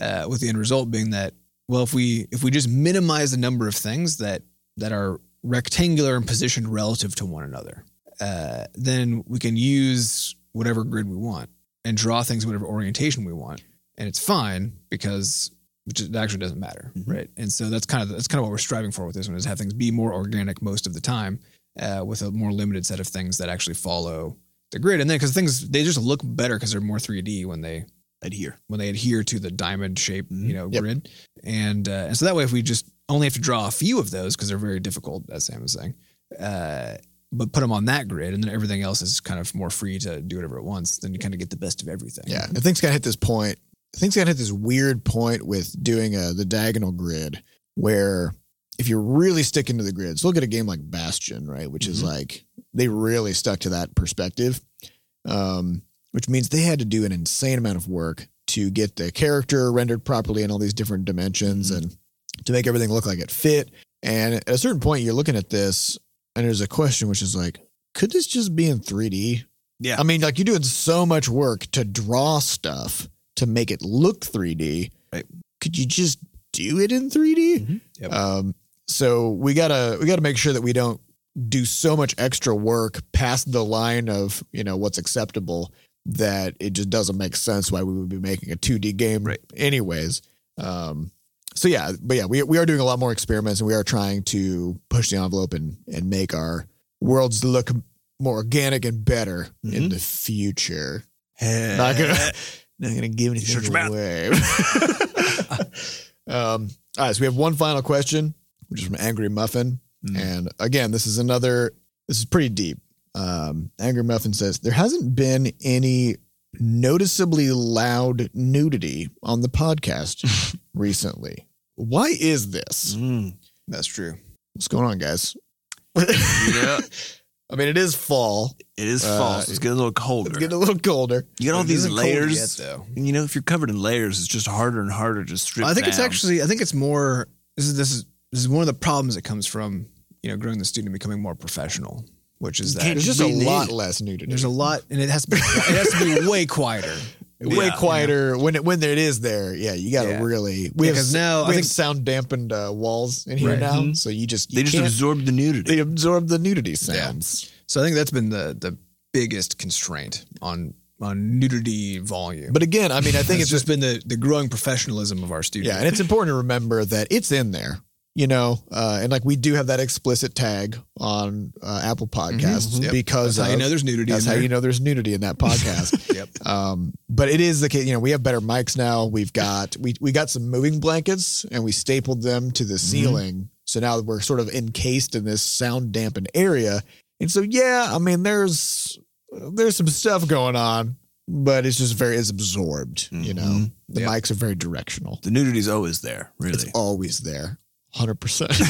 Speaker 2: uh, with the end result being that well if we if we just minimize the number of things that that are rectangular and positioned relative to one another, uh, then we can use whatever grid we want and draw things whatever orientation we want, and it's fine because which it actually doesn't matter,
Speaker 3: Mhm.
Speaker 2: right? And so that's kind of that's kind of what we're striving for with this one is have things be more organic most of the time, uh, with a more limited set of things that actually follow the grid. And then because things they just look better because they're more 3D when they
Speaker 3: adhere.
Speaker 2: when they adhere to the diamond shape,
Speaker 3: Mhm.
Speaker 2: you know,
Speaker 1: Yep.
Speaker 2: grid. And uh, and so that way, if we just only have to draw a few of those because they're very difficult, as Sam was saying, uh, but put them on that grid, and then everything else is kind of more free to do whatever it wants. Then you kind of get the best of everything.
Speaker 1: Yeah, and things kind of hit this point. Things of hit this weird point with doing a, the diagonal grid, where if you're really sticking to the grids, look at a game like Bastion, right? Which is
Speaker 3: Mhm.
Speaker 1: like they really stuck to that perspective, um, which means they had to do an insane amount of work to get the character rendered properly in all these different dimensions
Speaker 3: Mhm.
Speaker 1: and to make everything look like it fit. And at a certain point, you're looking at this, and there's a question which is like, could this just be in 3D?
Speaker 3: Yeah.
Speaker 1: I mean, like you're doing so much work to draw stuff to make it look 3D.
Speaker 3: Right.
Speaker 1: Could you just do it in 3D?
Speaker 3: Mhm.
Speaker 2: Yep.
Speaker 1: Um, so we gotta we gotta make sure that we don't do so much extra work past the line of you know what's acceptable that it just doesn't make sense why we would be making a 2D game
Speaker 3: Right.
Speaker 1: anyways. Um, so yeah, but yeah, we we are doing a lot more experiments and we are trying to push the envelope and and make our worlds look more organic and better in
Speaker 3: Mhm.
Speaker 1: the future. Not gonna not gonna give anything
Speaker 3: Shut your
Speaker 1: away. um, all right, so we have one final question, which is from Angry Muffin,
Speaker 3: Mm.
Speaker 1: and again, this is another. This is pretty deep. Um, Angry Muffin says there hasn't been any noticeably loud nudity on the podcast recently. Why is this?
Speaker 3: Mm.
Speaker 2: that's true.
Speaker 1: What's going on, guys?
Speaker 3: Yeah,
Speaker 1: I mean, it is fall.
Speaker 3: it is
Speaker 1: Uh,
Speaker 3: false. It's getting a little colder.
Speaker 1: It's getting a little colder.
Speaker 3: you got all these layers.
Speaker 2: yet, though.
Speaker 3: And you know, if you're covered in layers, it's just harder and harder to strip.
Speaker 2: I think it's actually. I think it's more. This is this is this is one of the problems that comes from you know growing the student and becoming more professional, which is that
Speaker 1: There's just a lot less nudity.
Speaker 2: there's a lot, and it has to be it has to be way quieter.
Speaker 1: Way
Speaker 3: Yeah.
Speaker 1: quieter when it when it is there. Yeah, you got to
Speaker 2: Yeah.
Speaker 1: really. We
Speaker 2: Yeah,
Speaker 1: have
Speaker 2: 'cause now
Speaker 1: we
Speaker 2: I
Speaker 1: have
Speaker 2: think-
Speaker 1: sound dampened uh, walls in here
Speaker 2: Right.
Speaker 1: now,
Speaker 3: Mhm.
Speaker 1: so you just you
Speaker 3: They just absorb the nudity.
Speaker 1: they absorb the nudity sounds.
Speaker 2: So I think that's been the the biggest constraint on on nudity volume.
Speaker 1: But again, I mean, I think
Speaker 2: it's
Speaker 1: it's
Speaker 2: just been the the growing professionalism of our students.
Speaker 1: yeah, and it's important to remember that it's in there. You know, uh, and like we do have that explicit tag on uh, Apple Podcasts
Speaker 2: Mhm. Yep.
Speaker 1: because
Speaker 2: that's how you know there's nudity.
Speaker 1: that's
Speaker 2: in
Speaker 1: how
Speaker 2: there.
Speaker 1: you know there's nudity in that podcast.
Speaker 2: Yep.
Speaker 1: Um, but it is the case. You know, we have better mics now. We've got we we got some moving blankets and we stapled them to the ceiling. So now we're sort of encased in this sound dampened area. And so yeah, I mean, there's there's some stuff going on, but it's just very it's absorbed. You know,
Speaker 3: Mhm.
Speaker 1: the
Speaker 2: Yeah.
Speaker 1: mics are very directional.
Speaker 3: The nudity's always there, really.
Speaker 1: It's always there, hundred percent.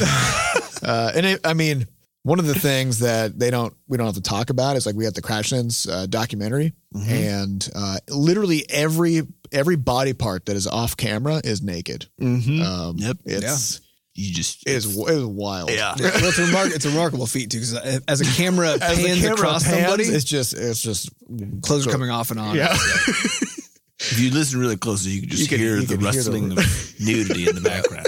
Speaker 1: Uh, and it, I mean, one of the things that they don't we don't have to talk about is like we have the Crashlands uh, documentary,
Speaker 3: Mhm.
Speaker 1: and uh, literally every every body part that is off camera is naked.
Speaker 3: Mhm.
Speaker 1: Um,
Speaker 3: Yep.
Speaker 1: It's
Speaker 3: you just
Speaker 1: it is it is wild.
Speaker 3: yeah.
Speaker 2: Yeah, well, it's a remark- it's a remarkable feat too, because as a camera
Speaker 1: As
Speaker 2: pans
Speaker 1: the camera
Speaker 2: across
Speaker 1: pans,
Speaker 2: somebody,
Speaker 1: it's just it's just
Speaker 2: clothes are coming off and on.
Speaker 1: Yeah.
Speaker 3: If you listen really closely, you can just
Speaker 1: You can-
Speaker 3: hear
Speaker 1: you
Speaker 3: the
Speaker 1: can hear the-
Speaker 3: rustling of nudity in the background.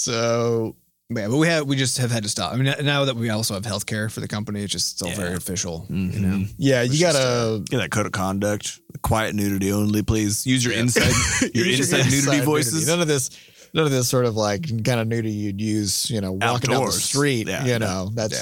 Speaker 1: So
Speaker 2: Yeah, but we have we just have had to stop. I mean, now that we also have healthcare for the company, it's just still
Speaker 3: Yeah.
Speaker 2: very official.
Speaker 3: Mhm.
Speaker 2: You know,
Speaker 1: yeah, you
Speaker 2: It's just,
Speaker 1: gotta
Speaker 3: Get that code of conduct. Quiet nudity only, please. Use your inside your
Speaker 1: use
Speaker 3: inside nudity voices.
Speaker 1: None of this. None of this sort of like kind of nudity you'd use, you know, walking down the street.
Speaker 3: Yeah.
Speaker 1: you know, that's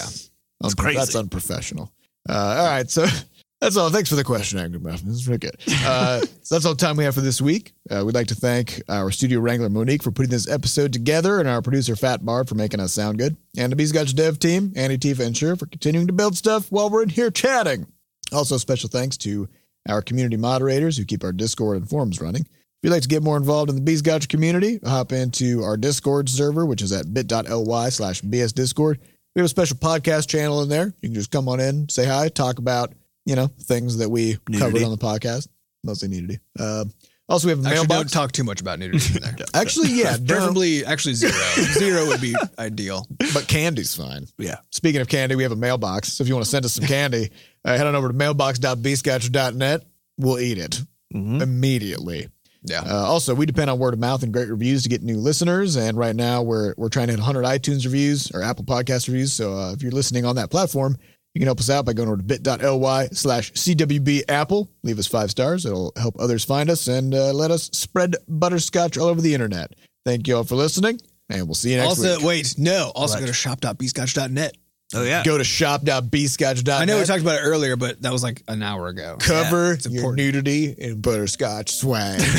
Speaker 3: Yeah.
Speaker 1: unpro-
Speaker 3: crazy.
Speaker 1: that's unprofessional. Uh, all right, so that's all. Thanks for the question, Angry Muffin. This is really good. Uh, so that's all the time we have for this week. Uh, we'd like to thank our studio wrangler Monique for putting this episode together, and our producer Fat Bard for making us sound good, and the Bscotch Dev team, Andy and Sure for continuing to build stuff while we're in here chatting. Also, special thanks to our community moderators who keep our Discord and forums running. If you'd like to get more involved in the Bscotch community, hop into our Discord server, which is at bit.ly slash bsdiscord. We have a special podcast channel in there. You can just come on in, say hi, talk about, you know, things that we covered on the podcast. Mostly nudity. Uh, also, we have a
Speaker 2: Actually,
Speaker 1: mailbox.
Speaker 2: don't talk too much about nudity in there.
Speaker 1: Actually, yeah.
Speaker 2: Preferably, actually zero. zero would be ideal.
Speaker 1: but candy's fine.
Speaker 3: Yeah.
Speaker 1: Speaking of candy, we have a mailbox. So if you want to send us some candy, uh, head on over to mailbox.bscotch.net. We'll eat it
Speaker 3: Mhm.
Speaker 1: immediately.
Speaker 2: Yeah.
Speaker 1: Uh, also, we depend on word of mouth and great reviews to get new listeners. And right now, we're we're trying to hit 100 iTunes reviews or Apple Podcast reviews. So uh, if you're listening on that platform, you can help us out by going over to bit.ly slash CWB Apple. Leave us five stars. It'll help others find us and uh, let us spread butterscotch all over the internet. Thank you all for listening, and we'll see you next time.
Speaker 2: also,
Speaker 1: week.
Speaker 2: wait, no. Also,
Speaker 3: What?
Speaker 2: go to shop.bscotch.net.
Speaker 3: Oh yeah.
Speaker 1: Go to shop.bscotch.net.
Speaker 2: I know we talked about it earlier, but that was like an hour ago.
Speaker 1: cover
Speaker 2: it's
Speaker 1: your
Speaker 2: important.
Speaker 1: nudity in butterscotch swag.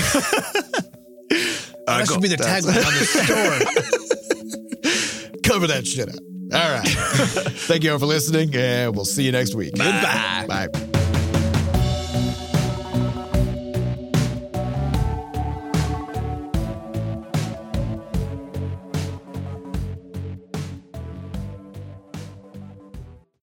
Speaker 2: That should be the tagline on the store.
Speaker 1: cover that shit up. All right. Thank you all for listening, and we'll see you next week.
Speaker 2: Goodbye.
Speaker 1: Bye.